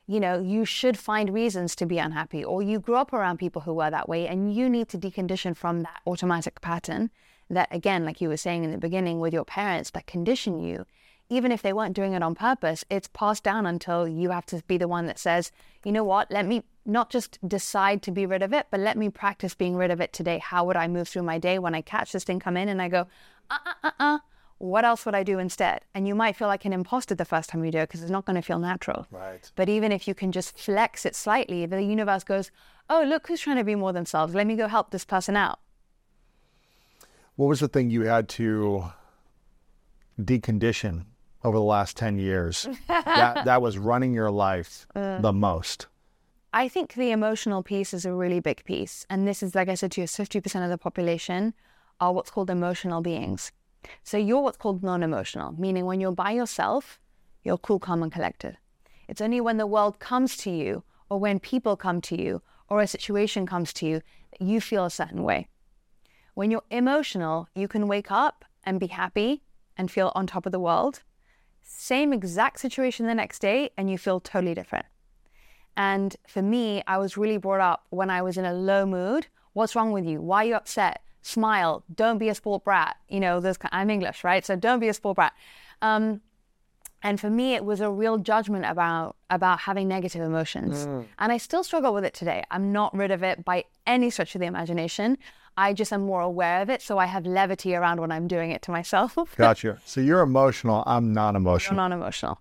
you know, you should find reasons to be unhappy, or you grew up around people who were that way, and you need to decondition from that automatic pattern that, again, like you were saying in the beginning with your parents, that condition you even if they weren't doing it on purpose, it's passed down until you have to be the one that says, you know what, let me not just decide to be rid of it, but let me practice being rid of it today. How would I move through my day when I catch this thing come in and I go, uh uh uh uh, what else would I do instead? And you might feel like an imposter the first time you do it because it's not going to feel natural. Right. But even if you can just flex it slightly, the universe goes, oh, look who's trying to be more themselves. Let me go help this person out. What was the thing you had to decondition over the last 10 years that, that was running your life uh, the most? I think the emotional piece is a really big piece. And this is, like I said to you, 50% of the population are what's called emotional beings. So you're what's called non emotional, meaning when you're by yourself, you're cool, calm, and collected. It's only when the world comes to you, or when people come to you, or a situation comes to you, that you feel a certain way. When you're emotional, you can wake up and be happy and feel on top of the world same exact situation the next day and you feel totally different. And for me, I was really brought up when I was in a low mood. What's wrong with you? Why are you upset? Smile. Don't be a sport brat. You know, those, I'm English, right? So don't be a sport brat. Um, and for me, it was a real judgment about about having negative emotions, mm. and I still struggle with it today. I'm not rid of it by any stretch of the imagination. I just am more aware of it, so I have levity around when I'm doing it to myself. gotcha. So you're emotional. I'm non-emotional. non-emotional.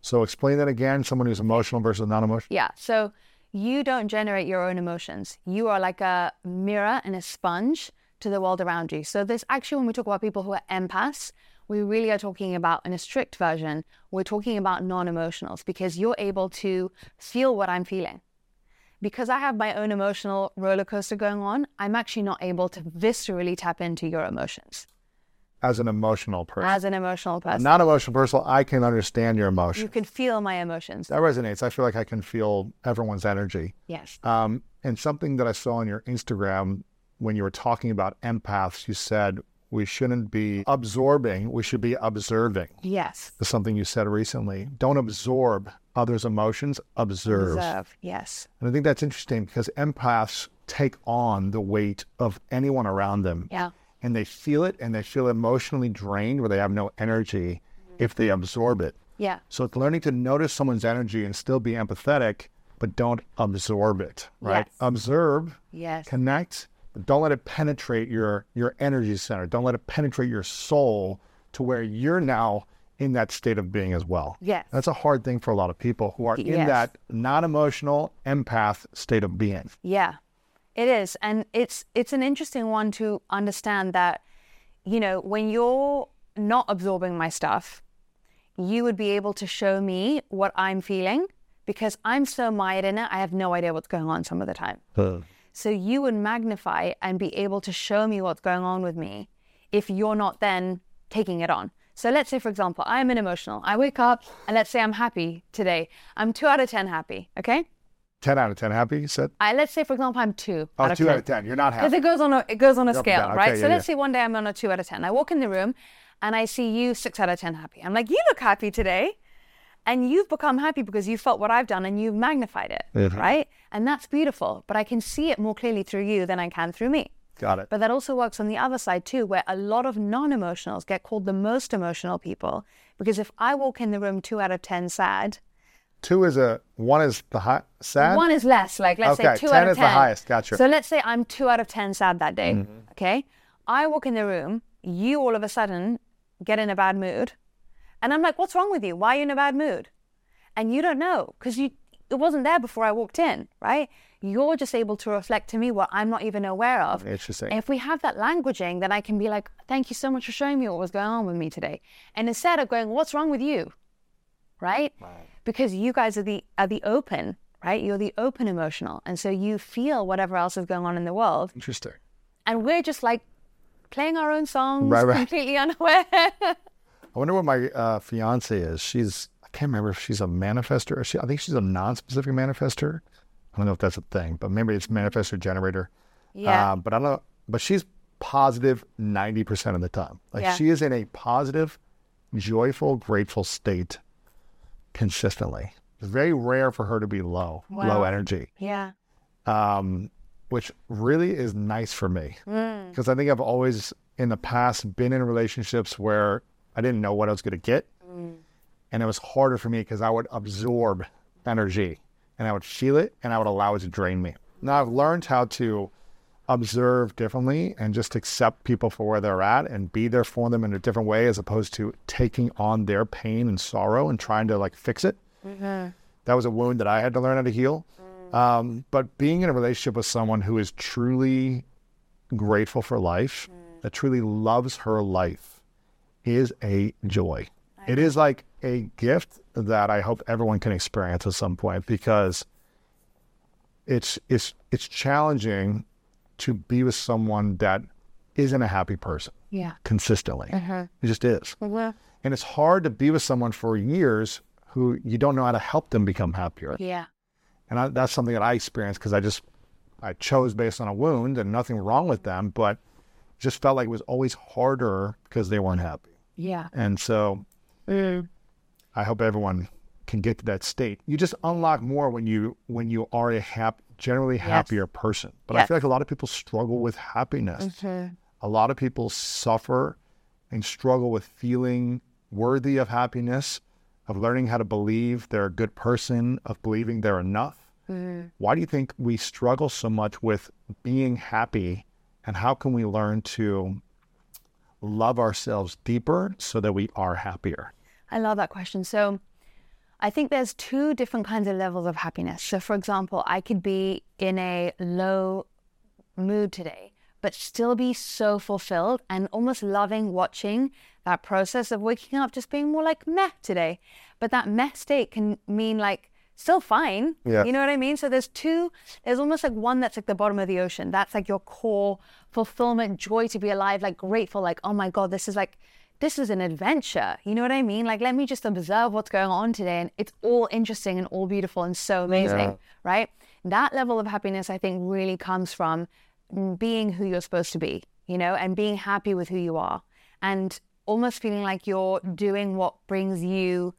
So explain that again. Someone who's emotional versus non-emotional. Yeah. So you don't generate your own emotions. You are like a mirror and a sponge to the world around you. So this actually, when we talk about people who are empaths, we really are talking about in a strict version. We're talking about non-emotionals because you're able to feel what I'm feeling because I have my own emotional roller coaster going on, I'm actually not able to viscerally tap into your emotions. As an emotional person. As an emotional person. Not emotional person, I can understand your emotions. You can feel my emotions. That resonates. I feel like I can feel everyone's energy. Yes. Um, and something that I saw on your Instagram when you were talking about empaths, you said we shouldn't be absorbing, we should be observing. Yes. That's something you said recently. Don't absorb others' emotions, observe. Observe, yes. And I think that's interesting because empaths take on the weight of anyone around them. Yeah. And they feel it and they feel emotionally drained where they have no energy if they absorb it. Yeah. So it's learning to notice someone's energy and still be empathetic, but don't absorb it, right? Yes. Observe, yes. connect, but don't let it penetrate your your energy center. Don't let it penetrate your soul to where you're now in that state of being as well. Yes. That's a hard thing for a lot of people who are yes. in that non emotional empath state of being. Yeah. It is. And it's it's an interesting one to understand that, you know, when you're not absorbing my stuff, you would be able to show me what I'm feeling because I'm so mired in it, I have no idea what's going on some of the time. Huh. So you would magnify and be able to show me what's going on with me if you're not then taking it on. So let's say, for example, I'm an emotional. I wake up and let's say I'm happy today. I'm two out of 10 happy. Okay. 10 out of 10 happy, you said? I, let's say, for example, I'm two. Oh, out of two 10. out of 10. You're not Because happy. it goes on a it goes on a scale. Okay, right? yeah, so let's yeah. say one day I'm on a two out of ten. I walk in the room and I see you six out of ten happy. I'm like, you look happy today. And you've become happy because you felt what I've done and you've magnified it, Mhm. right? And that's beautiful. But I can see it more clearly through you than I can through me. Got it. But that also works on the other side too, where a lot of non emotionals get called the most emotional people. Because if I walk in the room two out of 10 sad, Two is a, one is the high, sad? one is less. Like, let's Okay, say two 10 out of is 10. the highest. Gotcha. So let's say I'm two out of 10 sad that day. Mm-hmm. Okay. I walk in the room, you all of a sudden get in a bad mood. And I'm like, what's wrong with you? Why are you in a bad mood? And you don't know because you it wasn't there before I walked in, right? You're just able to reflect to me what I'm not even aware of. Interesting. If we have that languaging, then I can be like, thank you so much for showing me what was going on with me today. And instead of going, what's wrong with you? Right? Because you guys are the are the open, right? You're the open emotional. And so you feel whatever else is going on in the world. Interesting. And we're just like playing our own songs, Right, right. completely unaware. I wonder what my uh, fiance is. She's I can't remember if she's a manifester. Or she, I think she's a non-specific manifester. I don't know if that's a thing, but maybe it's manifester generator. Yeah. Uh, but I don't know. But she's positive positive ninety percent of the time. Like Yeah. she is in a positive, joyful, grateful state consistently. It's very rare for her to be low, low energy. yeah. um, which really is nice for me Mm. because I think I've always in the past been in relationships where I didn't know what I was going to get, Mm. and it was harder for me because I would absorb energy and I would feel it and I would allow it to drain me. Now I've learned how to observe differently and just accept people for where they're at and be there for them in a different way as opposed to taking on their pain and sorrow and trying to like fix it that was a wound that I had to learn how to heal. Um, but being in a relationship with someone who is truly grateful for life, that truly loves her life, is a joy. It is like a gift that I hope everyone can experience at some point because it's it's it's challenging to be with someone that isn't a happy person Yeah. consistently. Uh-huh. It just is. Yeah. And it's hard to be with someone for years who you don't know how to help them become happier. Yeah. And I, that's something that I experienced because I just, I chose based on a wound and nothing wrong with them, but just felt like it was always harder because they weren't happy. Yeah. And so mm. I hope everyone can get to that state. You just unlock more when you, when you are a hap- generally happier person. But I feel like a lot of people struggle with happiness mm-hmm. a lot of people suffer and struggle with feeling worthy of happiness, of learning how to believe they're a good person, of believing they're enough. Mm. Why do you think we struggle so much with being happy? And how can we learn to love ourselves deeper so that we are happier? I love that question. So I think there's two different kinds of levels of happiness. So, for example, I could be in a low mood today, but still be so fulfilled and almost loving watching that process of waking up, just being more like meh today. But that meh state can mean like still fine. Yeah. You know what I mean? So there's two, there's almost like one that's like the bottom of the ocean. That's like your core fulfillment, joy to be alive, like grateful, like, oh my God, this is like, this is an adventure. You know what I mean? Like, let me just observe what's going on today. And it's all interesting and all beautiful and so amazing, Yeah. right? That level of happiness, I think, really comes from being who you're supposed to be, you know, and being happy with who you are and almost feeling like you're doing what brings you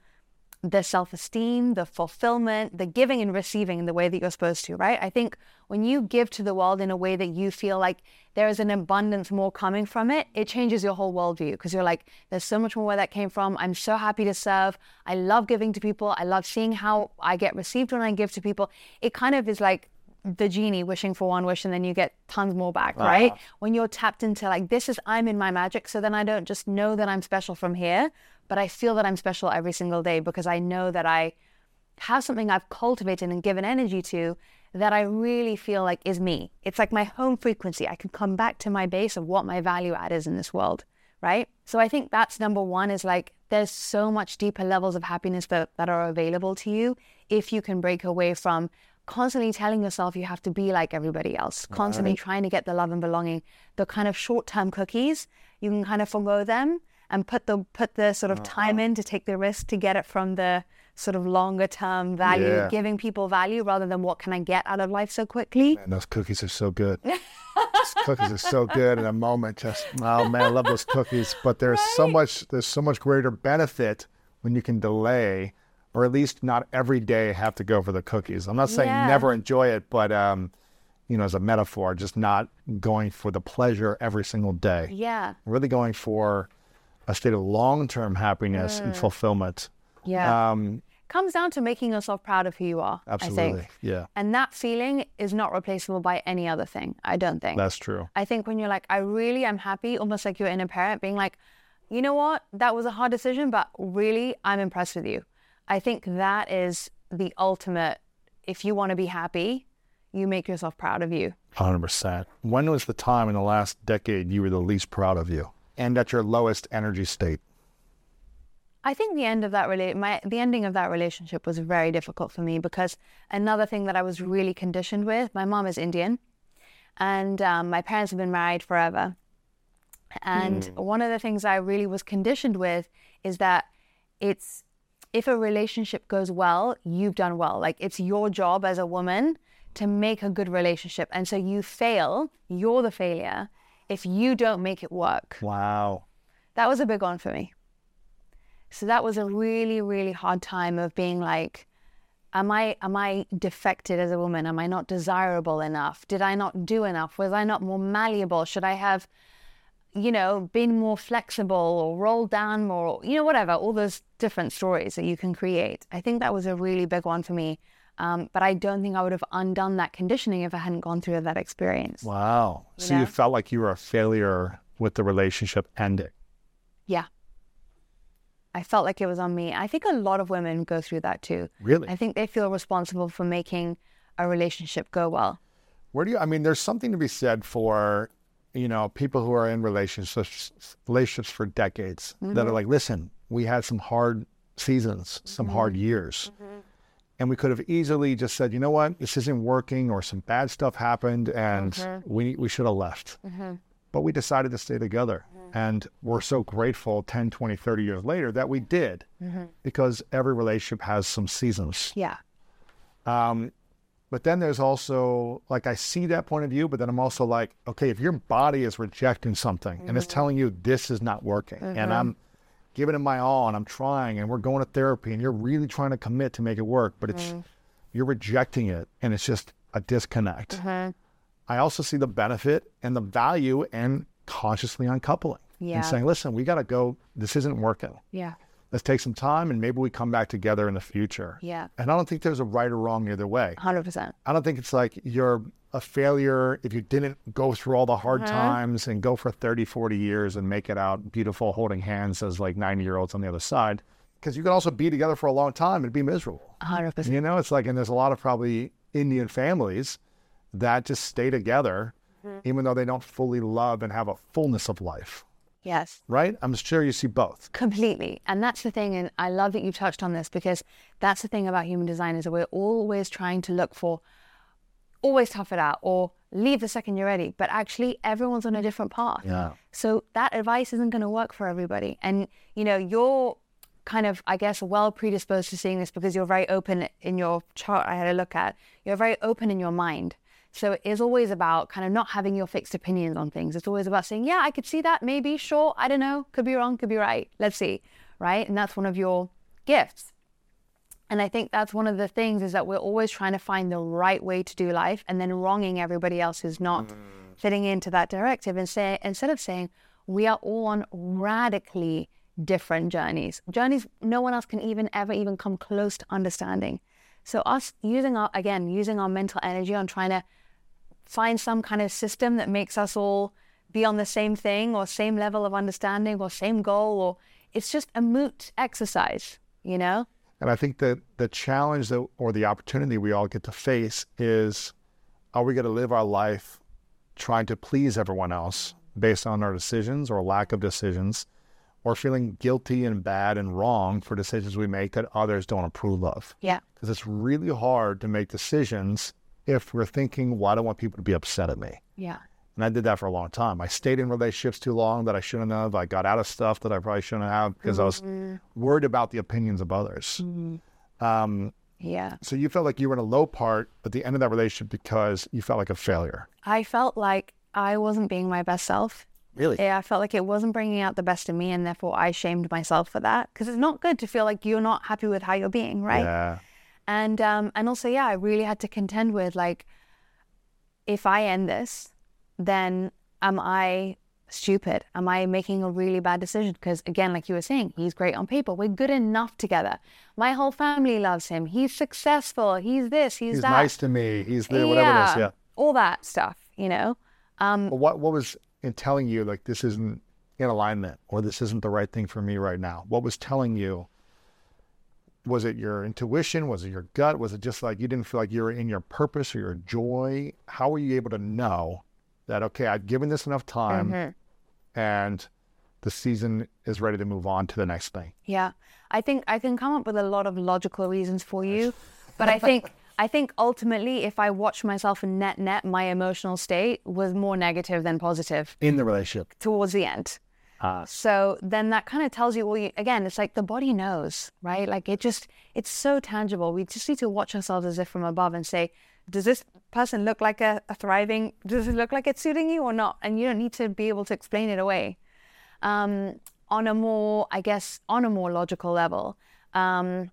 the self esteem, the fulfillment, the giving and receiving in the way that you're supposed to, right? I think when you give to the world in a way that you feel like there is an abundance more coming from it, it changes your whole worldview because you're like, there's so much more where that came from. I'm so happy to serve. I love giving to people. I love seeing how I get received when I give to people. It kind of is like the genie wishing for one wish and then you get tons more back, ah. right? When you're tapped into like, this is, I'm in my magic. So then I don't just know that I'm special from here, but I feel that I'm special every single day because I know that I have something I've cultivated and given energy to that I really feel like is me. It's like my home frequency. I can come back to my base of what my value add is in this world, right? So I think that's number one is like there's so much deeper levels of happiness that, that are available to you if you can break away from constantly telling yourself you have to be like everybody else, constantly trying to get the love and belonging, the kind of short term cookies, you can kind of forego them and put the put the sort of time in to take the risk to get it from the sort of longer term value, Yeah. giving people value rather than what can I get out of life so quickly. And those cookies are so good. those cookies are so good in a moment. Just oh man, I love those cookies. But there's so much there's so much greater benefit when you can delay, or at least not every day have to go for the cookies. I'm not saying Yeah. never enjoy it, but um, you know, as a metaphor, just not going for the pleasure every single day. Yeah. Really going for a state of long term happiness and fulfillment. Yeah. Um, Comes down to making yourself proud of who you are. I absolutely. think. Yeah. And that feeling is not replaceable by any other thing. I don't think. That's true. I think when you're like, I really am happy, almost like your inner parent being like, you know what, that was a hard decision, but really, I'm impressed with you. I think that is the ultimate. If you want to be happy, you make yourself proud of you. 100%. When was the time in the last decade you were the least proud of you and at your lowest energy state? I think the end of that rela- my the ending of that relationship was very difficult for me because another thing that I was really conditioned with. My mom is Indian, and um, my parents have been married forever. And one of the things I really was conditioned with is that it's if a relationship goes well, you've done well. Like it's your job as a woman to make a good relationship, and so you fail, you're the failure if you don't make it work Wow. that was a big one for me. So that was a really, really hard time of being like, am I am I defected as a woman? Am I not desirable enough? Did I not do enough? Was I not more malleable? Should I have, you know, been more flexible or rolled down more? You know, whatever. All those different stories that you can create. I think that was a really big one for me. Um, but I don't think I would have undone that conditioning if I hadn't gone through that experience. Wow. So you felt like you were a failure with the relationship ending. Yeah. I felt like it was on me. I think a lot of women go through that too. Really? I think they feel responsible for making a relationship go well. Where do you, I mean, there's something to be said for, you know, people who are in relationships, relationships for decades that are mm-hmm. like, listen, we had some hard seasons, some hard mm-hmm. years. Mm-hmm. And we could have easily just said, you know what, this isn't working, or some bad stuff happened, and uh-huh. we we should have left. Mm-hmm. But we decided to stay together, mm-hmm. and we're so grateful 10, 20, 30 years later that we did, mm-hmm. because every relationship has some seasons. Yeah. Um, but then there's also like I see that point of view, but then I'm also like, okay, if your body is rejecting something and it's telling you this is not working, and I'm giving it my all and I'm trying and we're going to therapy and you're really trying to commit to make it work, but it's mm-hmm. you're rejecting it and it's just a disconnect. Mm-hmm. I also see the benefit and the value and consciously uncoupling Yeah. and saying, listen, we got to go. This isn't working. Yeah. Let's take some time and maybe we come back together in the future. Yeah. And I don't think there's a right or wrong either way. 100%. I don't think it's like you're a failure if you didn't go through all the hard uh-huh. times and go for 30, 40 years and make it out beautiful holding hands as like 90 year olds on the other side. Because you could also be together for a long time and be miserable. 100%. You know, it's like, and there's a lot of probably Indian families that just stay together mm-hmm. even though they don't fully love and have a fullness of life, Yes. right? I'm sure you see both. Completely. And that's the thing. And I love that you touched on this because that's the thing about human design is that we're always trying to look for, always tough it out or leave the second you're ready. But actually, everyone's on a different path. Yeah. So that advice isn't going to work for everybody. And, you know, you're kind of, I guess, well predisposed to seeing this because you're very open in your chart I had a look at. You're very open in your mind. So it is always about kind of not having your fixed opinions on things. It's always about saying, yeah, I could see that, maybe, sure, I don't know, could be wrong, could be right. Let's see. Right. And that's one of your gifts. And I think that's one of the things is that we're always trying to find the right way to do life and then wronging everybody else who's not mm. fitting into that directive and say instead of saying we are all on radically different journeys. Journeys no one else can even ever even come close to understanding. So us using our again, using our mental energy on trying to find some kind of system that makes us all be on the same thing or same level of understanding or same goal or it's just a moot exercise, you know? And I think that the challenge that, or the opportunity we all get to face is are we going to live our life trying to please everyone else based on our decisions or lack of decisions, or feeling guilty and bad and wrong for decisions we make that others don't approve of? Yeah. Because it's really hard to make decisions if we're thinking, well, I don't want people to be upset at me. Yeah. And I did that for a long time. I stayed in relationships too long that I shouldn't have. I got out of stuff that I probably shouldn't have because I was worried about the opinions of others. Um, Yeah. so you felt like you were in a low part at the end of that relationship because you felt like a failure. I felt like I wasn't being my best self. Really? Yeah, I felt like it wasn't bringing out the best in me, and therefore I shamed myself for that because it's not good to feel like you're not happy with how you're being, right? Yeah. And um, and also, yeah, I really had to contend with like, if I end this, then am I stupid? Am I making a really bad decision? Because again, like you were saying, he's great on paper. We're good enough together. My whole family loves him. He's successful. He's this. He's, He's that. nice to me. He's the whatever it is. Yeah. all that stuff. You know. Um, what what was in telling you like this isn't in alignment or this isn't the right thing for me right now? What was telling you? Was it your intuition? Was it your gut? Was it just like you didn't feel like you were in your purpose or your joy? How were you able to know that okay, I've given this enough time Mm-hmm. and the season is ready to move on to the next thing? Yeah, I think I can come up with a lot of logical reasons for you, but I think I think ultimately, if I watch myself in net net, my emotional state was more negative than positive In the relationship. towards the end. Ah. So then that kind of tells you, well, you, again, it's like the body knows, right? Like it just, it's so tangible. We just need to watch ourselves as if from above and say, does this person look like a, a thriving, does it look like it's suiting you or not? And you don't need to be able to explain it away. Um, on a more, I guess, on a more logical level, um,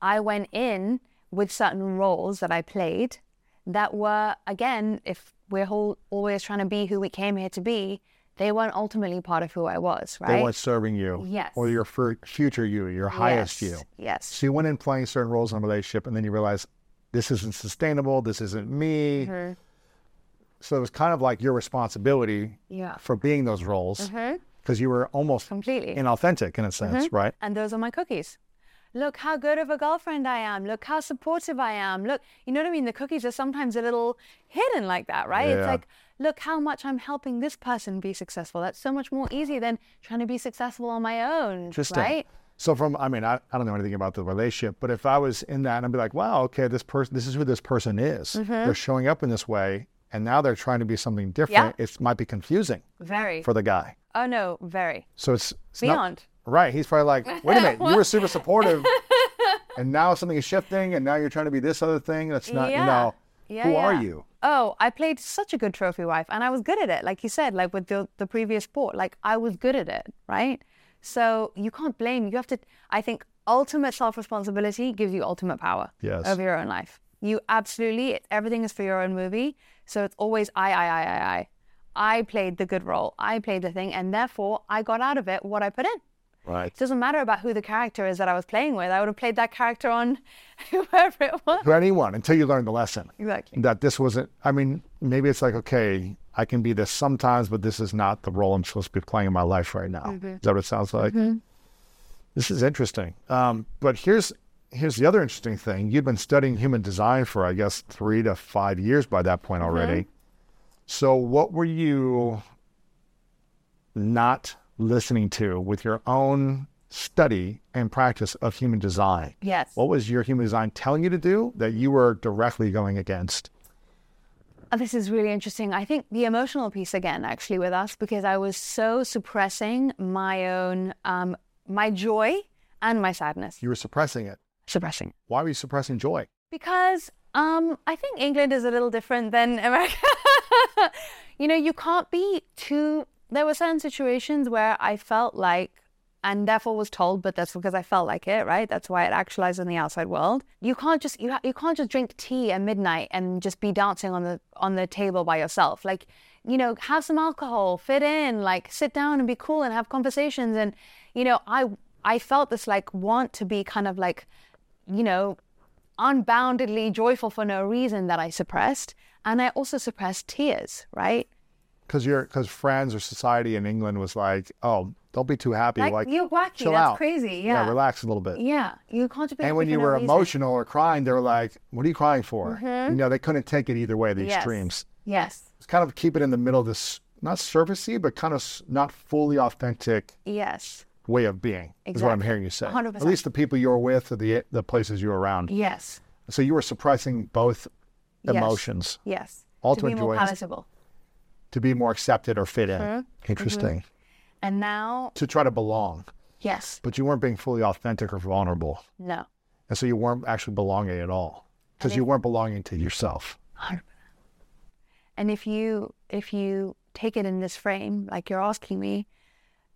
I went in with certain roles that I played that were, again, if we're whole, always trying to be who we came here to be, they weren't ultimately part of who I was, right? They weren't serving you. Yes. Or your future you, your highest you. Yes, Yes. So you went in playing certain roles in a relationship, and then you realize this isn't sustainable. This isn't me. Mm-hmm. So it was kind of like your responsibility Yeah. for being those roles because you were almost Completely. inauthentic in a sense, right? and those are my cookies. Look how good of a girlfriend I am. Look how supportive I am. Look, you know what I mean? The cookies are sometimes a little hidden like that, right? It's like, look how much I'm helping this person be successful. That's so much more easy than trying to be successful on my own, Interesting. right? So from, I mean, I, I don't know anything about the relationship, but if I was in that, and I'd be like, wow, okay, this person, this is who this person is. Mm-hmm. They're showing up in this way, and now they're trying to be something different. Yeah. It might be confusing Very. for the guy. oh no, very. So it's, it's not- Beyond. Right. He's probably like, wait a minute, you were super supportive, and now something is shifting, and now you're trying to be this other thing. That's not, you Yeah. know, Yeah, who are you? Oh, I played such a good trophy wife and I was good at it. Like you said, like with the, the previous sport, like I was good at it, right? So you can't blame. You have to, I think ultimate self responsibility gives you ultimate power Yes. over your own life. You absolutely, everything is for your own movie. So it's always I, I, I, I, I. I played the good role. I played the thing. And therefore I got out of it what I put in. Right. It doesn't matter about who the character is that I was playing with. I would have played that character on whoever it was. To anyone until you learn the lesson. Exactly. That this wasn't, I mean, maybe it's like, okay, I can be this sometimes, but this is not the role I'm supposed to be playing in my life right now. Mm-hmm. Is that what it sounds like? Mm-hmm. This is interesting. Um, but here's here's the other interesting thing. You've been studying human design for, I guess, three to five years by that point mm-hmm. already. So what were you not listening to with your own study and practice of human design? Yes. What was your human design telling you to do that you were directly going against? Oh, This is really interesting. I think the emotional piece again, actually, with us, because I was so suppressing my own, um, my joy and my sadness. You were suppressing it. Suppressing. Why were you suppressing joy? Because um, I think England is a little different than America. you know, you can't be too. There were certain situations where I felt like, and therefore was told, but that's because I felt like it, right? That's why it actualized in the outside world. You can't just you ha- you can't just drink tea at midnight and just be dancing on the on the table by yourself. Like, you know, have some alcohol, fit in, like sit down and be cool and have conversations. And you know, I I felt this like want to be kind of like, you know, unboundedly joyful for no reason that I suppressed. And I also suppressed tears, right? Because your because friends or society in England was like, oh, don't be too happy. Like, Like, you're wacky. chill That's out. crazy. Yeah. yeah. relax a little bit. Yeah. You can't And when you were reason. emotional or crying, they were like, "What are you crying for?" You know, they couldn't take it either way. The Mm-hmm. Yes. extremes. Yes. It's kind of keep it in the middle of this, not surfacey, but kind of not fully authentic Yes. way of being. Is what I'm hearing you say. 100%. At least the people you were with, or the the places you were around. Yes. So you were suppressing both Yes. emotions. Yes. Ultimate to be more palatable. to be more accepted or fit in. Mm-hmm. Interesting. And now, To try to belong, yes, but you weren't being fully authentic or vulnerable. no. And so you weren't actually belonging at all because you weren't belonging to yourself. 100%. And if you if you take it in this frame, like you're asking me,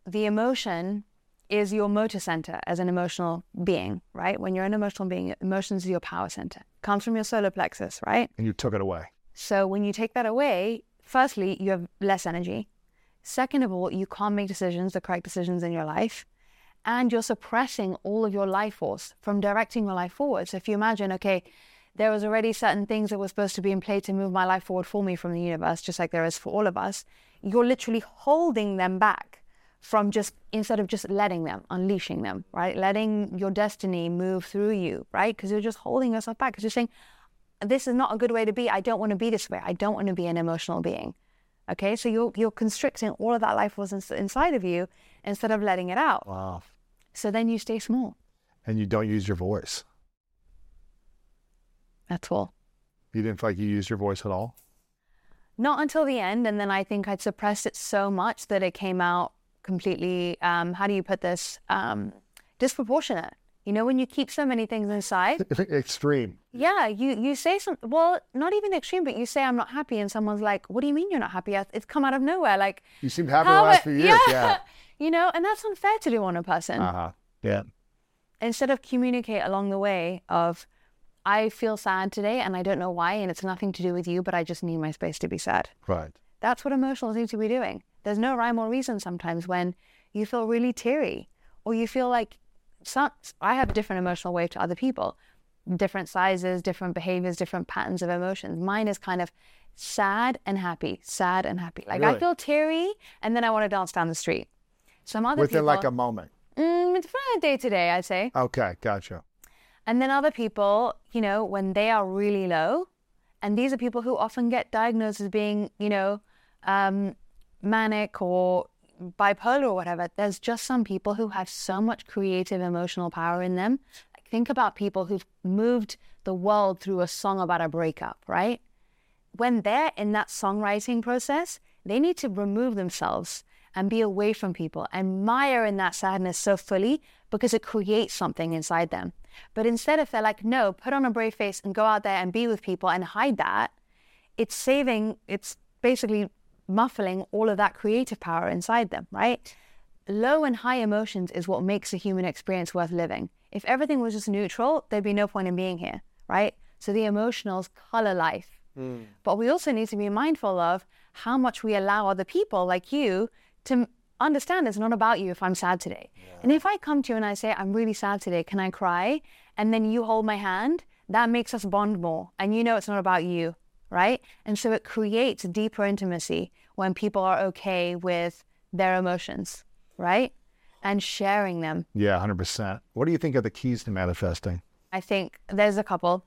the emotion is your motor center as an emotional being, right? When you're an emotional being, emotions is your power center. Comes from your solar plexus, right? And you took it away. So when you take that away, firstly, you have less energy. Second of all, you can't make decisions, the correct decisions in your life. And you're suppressing all of your life force from directing your life forward. So if you imagine, okay, there was already certain things that were supposed to be in play to move my life forward for me from the universe, just like there is for all of us, you're literally holding them back from just instead of just letting them, unleashing them, right? Letting your destiny move through you, right? Because you're just holding yourself back because you're saying, this is not a good way to be. I don't want to be this way. I don't want to be an emotional being. Okay, so you're you're constricting all of that life force ins- inside of you instead of letting it out. Wow. So then you stay small. And you don't use your voice. That's all. You didn't feel like you used your voice at all? Not until the end, and then I think I'd suppressed it so much that it came out completely. Um, how do you put this? Um, disproportionate. You know, when you keep so many things inside, Extreme. yeah, you you say some. Well, not even extreme, but you say I'm not happy, and someone's like, "What do you mean you're not happy?" It's come out of nowhere. Like You seemed happy the last few years. Yeah. you know, and that's unfair to do on a person. Uh huh. Yeah. instead of communicate along the way of i feel sad today and i don't know why and it's nothing to do with you but i just need my space to be sad Right. that's what emotionals need to be doing there's no rhyme or reason sometimes when you feel really teary or you feel like some, i have a different emotional wave to other people different sizes different behaviors different patterns of emotions mine is kind of sad and happy sad and happy like i feel teary and then i want to dance down the street some other Within people like a moment. mm, it's day to day i'd say Okay. Gotcha. and then other people, you know, when they are really low, and these are people who often get diagnosed as being, you know, um, manic or bipolar or whatever. There's just some people who have so much creative emotional power in them. Like, think about people who've moved the world through a song about a breakup, right? When they're in that songwriting process, they need to remove themselves and be away from people and mire in that sadness so fully because it creates something inside them. But instead, if they're like, no, put on a brave face and go out there and be with people and hide that, it's saving, it's basically muffling all of that creative power inside them, right? Low and high emotions is what makes a human experience worth living. If everything was just neutral, there'd be no point in being here, right? So the emotionals color life. Hmm. But we also need to be mindful of how much we allow other people like you to understand it's not about you if I'm sad today. And if I come to you and I say, I'm really sad today, can I cry? And then you hold my hand, that makes us bond more. And you know it's not about you, right? And so it creates deeper intimacy when people are okay with their emotions, right? And sharing them. Yeah. Hundred percent. What do you think are the keys to manifesting? I think there's a couple.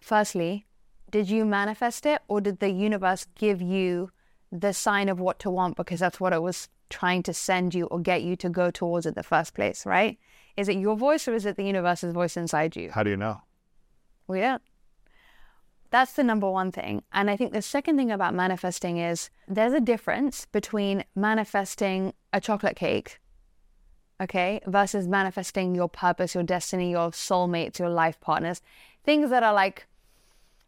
Firstly, did you manifest it or did the universe give you the sign of what to want because that's what it was trying to send you or get you to go towards in the first place, right? Is it your voice or is it the universe's voice inside you? How do you know? We don't. That's the number one thing. And I think the second thing about manifesting is there's a difference between manifesting a chocolate cake, okay, versus manifesting your purpose, your destiny, your soulmates, your life partners, things that are like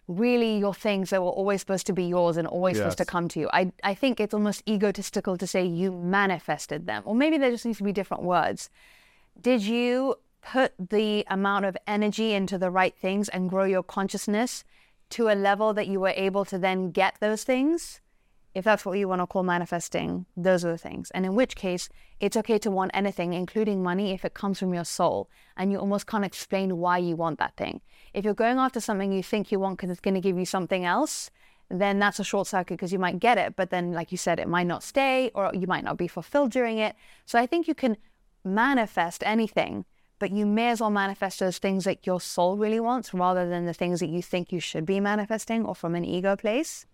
really your things that were always supposed to be yours and always supposed to come to you. I, I think it's almost egotistical to say you manifested them, or maybe there just needs to be different words. Did you put the amount of energy into the right things and grow your consciousness to a level that you were able to then get those things? If that's what you want to call manifesting, those are the things. And in which case, it's okay to want anything, including money, if it comes from your soul and you almost can't explain why you want that thing. If you're going after something you think you want because it's going to give you something else, then that's a short circuit because you might get it, but then, like you said, it might not stay or you might not be fulfilled during it. So I think you can manifest anything, but you may as well manifest those things that your soul really wants rather than the things that you think you should be manifesting or from an ego place.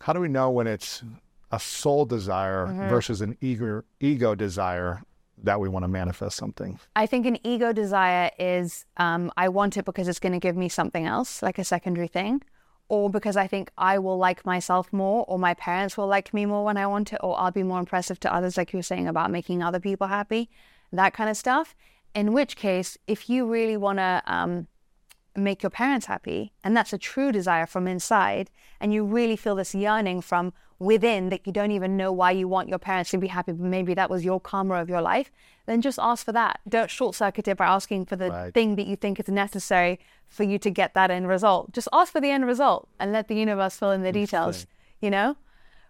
How do we know when it's a soul desire versus an ego ego desire that we want to manifest something? I think an ego desire is um, I want it because it's going to give me something else, like a secondary thing. or because I think I will like myself more, or my parents will like me more when I want it, or I'll be more impressive to others, like you were saying about making other people happy, that kind of stuff. In which case, if you really want to um, make your parents happy, and that's a true desire from inside, and you really feel this yearning from within that you don't even know why you want your parents to be happy, but maybe that was your karma of your life, then just ask for that. Don't short circuit it by asking for the Right. thing that you think is necessary for you to get that end result. Just ask for the end result and let the universe fill in the details, you know?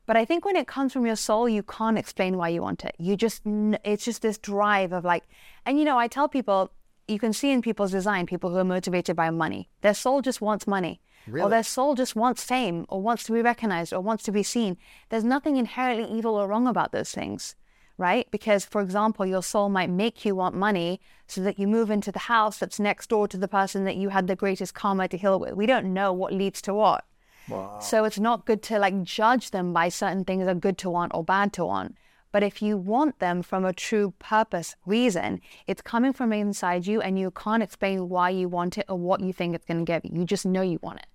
But I think when it comes from your soul, you can't explain why you want it. You just, it's just this drive of like, and you know, I tell people, you can see in people's design people who are motivated by money. Their soul just wants money. Or their soul just wants fame or wants to be recognized or wants to be seen. There's nothing inherently evil or wrong about those things, right? Because, for example, your soul might make you want money so that you move into the house that's next door to the person that you had the greatest karma to heal with. We don't know what leads to what. So it's not good to like judge them by certain things are good to want or bad to want. But if you want them from a true purpose, reason, it's coming from inside you and you can't explain why you want it or what you think it's going to give you. You just know you want it.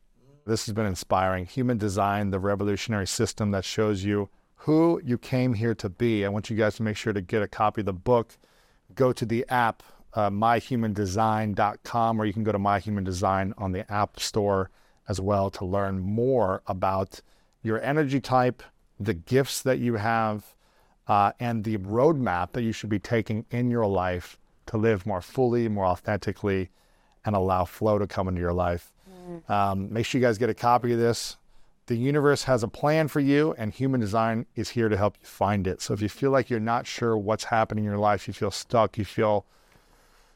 This has been inspiring. Human design, the revolutionary system that shows you who you came here to be. I want you guys to make sure to get a copy of the book. Go to the app, uh, myhumandesign.com, or you can go to myhumandesign on the App Store as well to learn more about your energy type, the gifts that you have, uh, and the roadmap that you should be taking in your life to live more fully, more authentically, and allow flow to come into your life. Um, make sure you guys get a copy of this. The universe has a plan for you, and human design is here to help you find it. So if you feel like you're not sure what's happening in your life, you feel stuck, you feel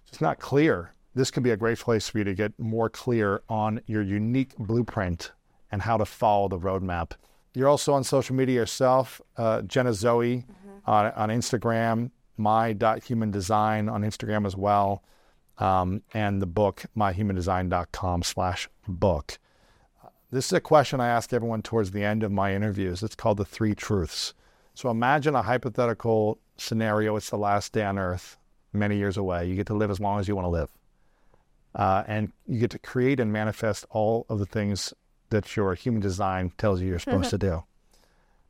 just not clear, this can be a great place for you to get more clear on your unique blueprint and how to follow the roadmap. You're also on social media yourself, uh, Jenna Zoe on, on Instagram, my.humandesign on Instagram as well, um, and the book, myhumandesign.com slash book. This is a question I ask everyone towards the end of my interviews. It's called the three truths. So imagine a hypothetical scenario. It's the last day on earth, many years away. You get to live as long as you want to live. Uh, and you get to create and manifest all of the things that your human design tells you you're supposed to do.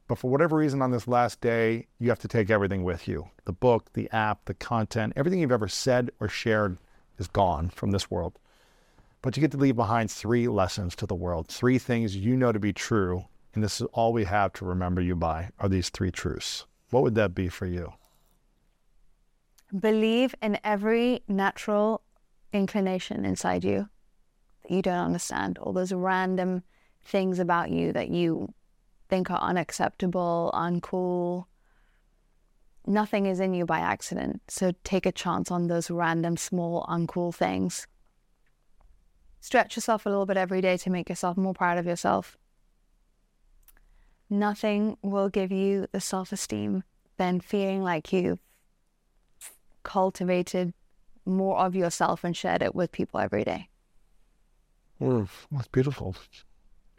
But for whatever reason, on this last day, you have to take everything with you the book, the app, the content, everything you've ever said or shared is gone from this world. But you get to leave behind three lessons to the world, three things you know to be true. And this is all we have to remember you by are these three truths. What would that be for you? Believe in every natural inclination inside you that you don't understand, all those random things about you that you think are unacceptable, uncool. Nothing is in you by accident. So take a chance on those random, small, uncool things. Stretch yourself a little bit every day to make yourself more proud of yourself. Nothing will give you the self esteem than feeling like you've cultivated more of yourself and shared it with people every day. Mm, that's beautiful.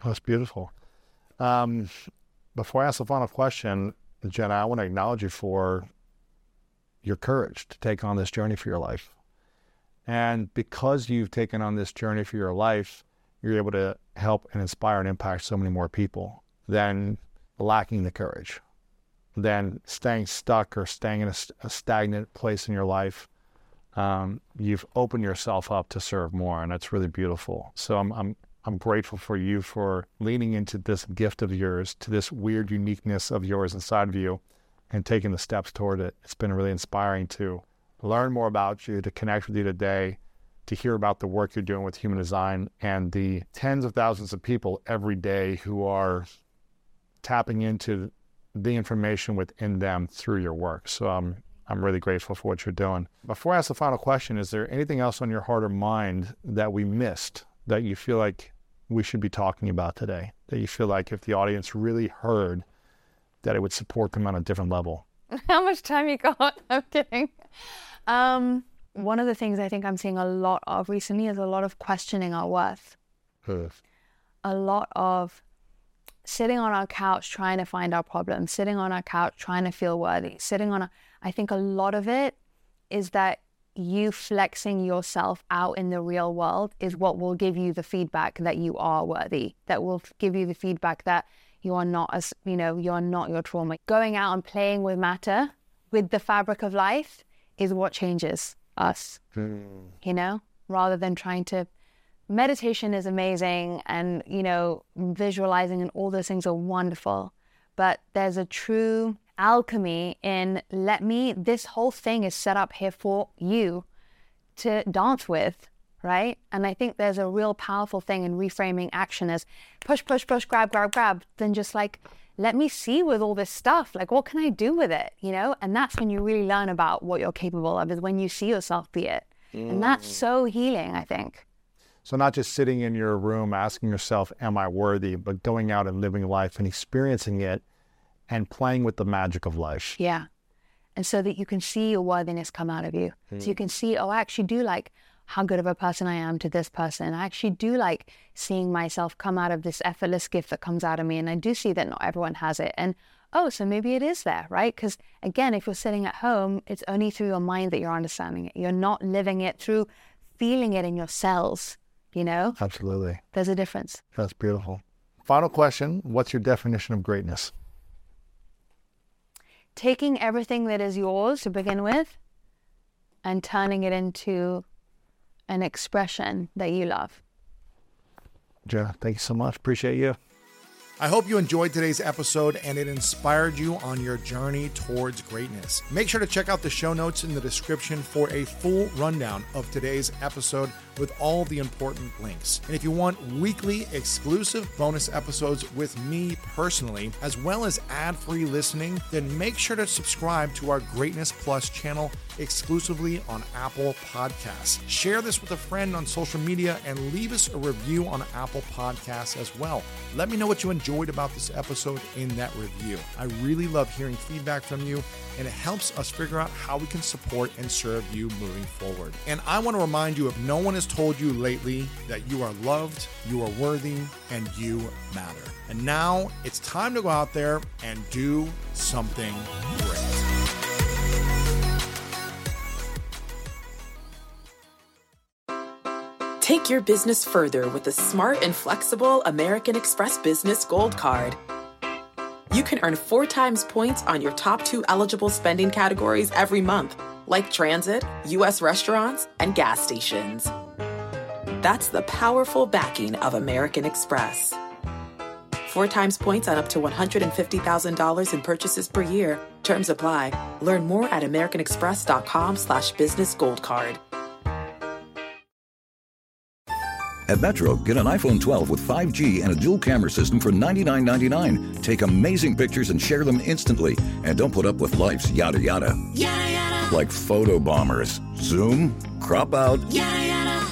That's beautiful. Um, before I ask the final question, Jenna, I want to acknowledge you for your courage to take on this journey for your life. And because you've taken on this journey for your life, you're able to help and inspire and impact so many more people than lacking the courage, than staying stuck or staying in a, a stagnant place in your life. Um, you've opened yourself up to serve more, and that's really beautiful. So I'm, I'm I'm grateful for you for leaning into this gift of yours, to this weird uniqueness of yours inside of you, and taking the steps toward it. It's been really inspiring to learn more about you, to connect with you today, to hear about the work you're doing with human design and the tens of thousands of people every day who are tapping into the information within them through your work. So I'm I'm really grateful for what you're doing. Before I ask the final question, is there anything else on your heart or mind that we missed that you feel like we should be talking about today? That you feel like if the audience really heard that it would support them on a different level? How much time you got? I'm kidding. Um, one of the things I think I'm seeing a lot of recently is a lot of questioning our worth. A lot of sitting on our couch trying to find our problems, sitting on our couch trying to feel worthy, sitting on a I think a lot of it is that you flexing yourself out in the real world is what will give you the feedback that you are worthy, that will give you the feedback that you are not as, you know, you're not your trauma. Going out and playing with matter, with the fabric of life, is what changes us, mm. you know, rather than trying to. Meditation is amazing and, you know, visualizing and all those things are wonderful. But there's a true alchemy in let me, this whole thing is set up here for you to dance with, right? And I think there's a real powerful thing in reframing action as push, push, push, grab, grab, grab, then just like, let me see with all this stuff. Like, what can I do with it? You know? And that's when you really learn about what you're capable of, is when you see yourself be it. Mm. And that's mm. so healing, I think. So, not just sitting in your room asking yourself, Am I worthy? but going out and living life and experiencing it and playing with the magic of life. Yeah. And so that you can see your worthiness come out of you. Mm. So you hmm. can see, oh, I actually do like how good of a person I am to this person. I actually do like seeing myself come out of this effortless gift that comes out of me. And I do see that not everyone has it. And oh, so maybe it is there, right? Because again, if you're sitting at home, it's only through your mind that you're understanding it. You're not living it through feeling it in your cells, you know? Absolutely. There's a difference. That's beautiful. Final question What's your definition of greatness? Taking everything that is yours to begin with and turning it into an expression that you love. Jenna, thank you so much. Appreciate you. I hope you enjoyed today's episode and it inspired you on your journey towards greatness. Make sure to check out the show notes in the description for a full rundown of today's episode with all the important links. And if you want weekly exclusive bonus episodes with me personally, as well as ad free listening, then make sure to subscribe to our Greatness Plus channel exclusively on Apple Podcasts. Share this with a friend on social media and leave us a review on Apple Podcasts as well. Let me know what you enjoyed about this episode in that review. I really love hearing feedback from you, and it helps us figure out how we can support and serve you moving forward. And I want to remind you if no one has told you lately that you are loved, you are worthy, and you matter. And now it's time to go out there and do something great. Take your business further with the smart and flexible American Express Business Gold Card. You can earn four times points on your top two eligible spending categories every month, like transit, U.S. restaurants, and gas stations. That's the powerful backing of American Express. Four times points on up to $150,000 in purchases per year. Terms apply. Learn more at americanexpress.com slash business gold card. At Metro, get an iPhone 12 with 5G and a dual camera system for $99.99. Take amazing pictures and share them instantly. And don't put up with life's yada yada. Yada yada. Like photo bombers. Zoom, crop out, yada yada.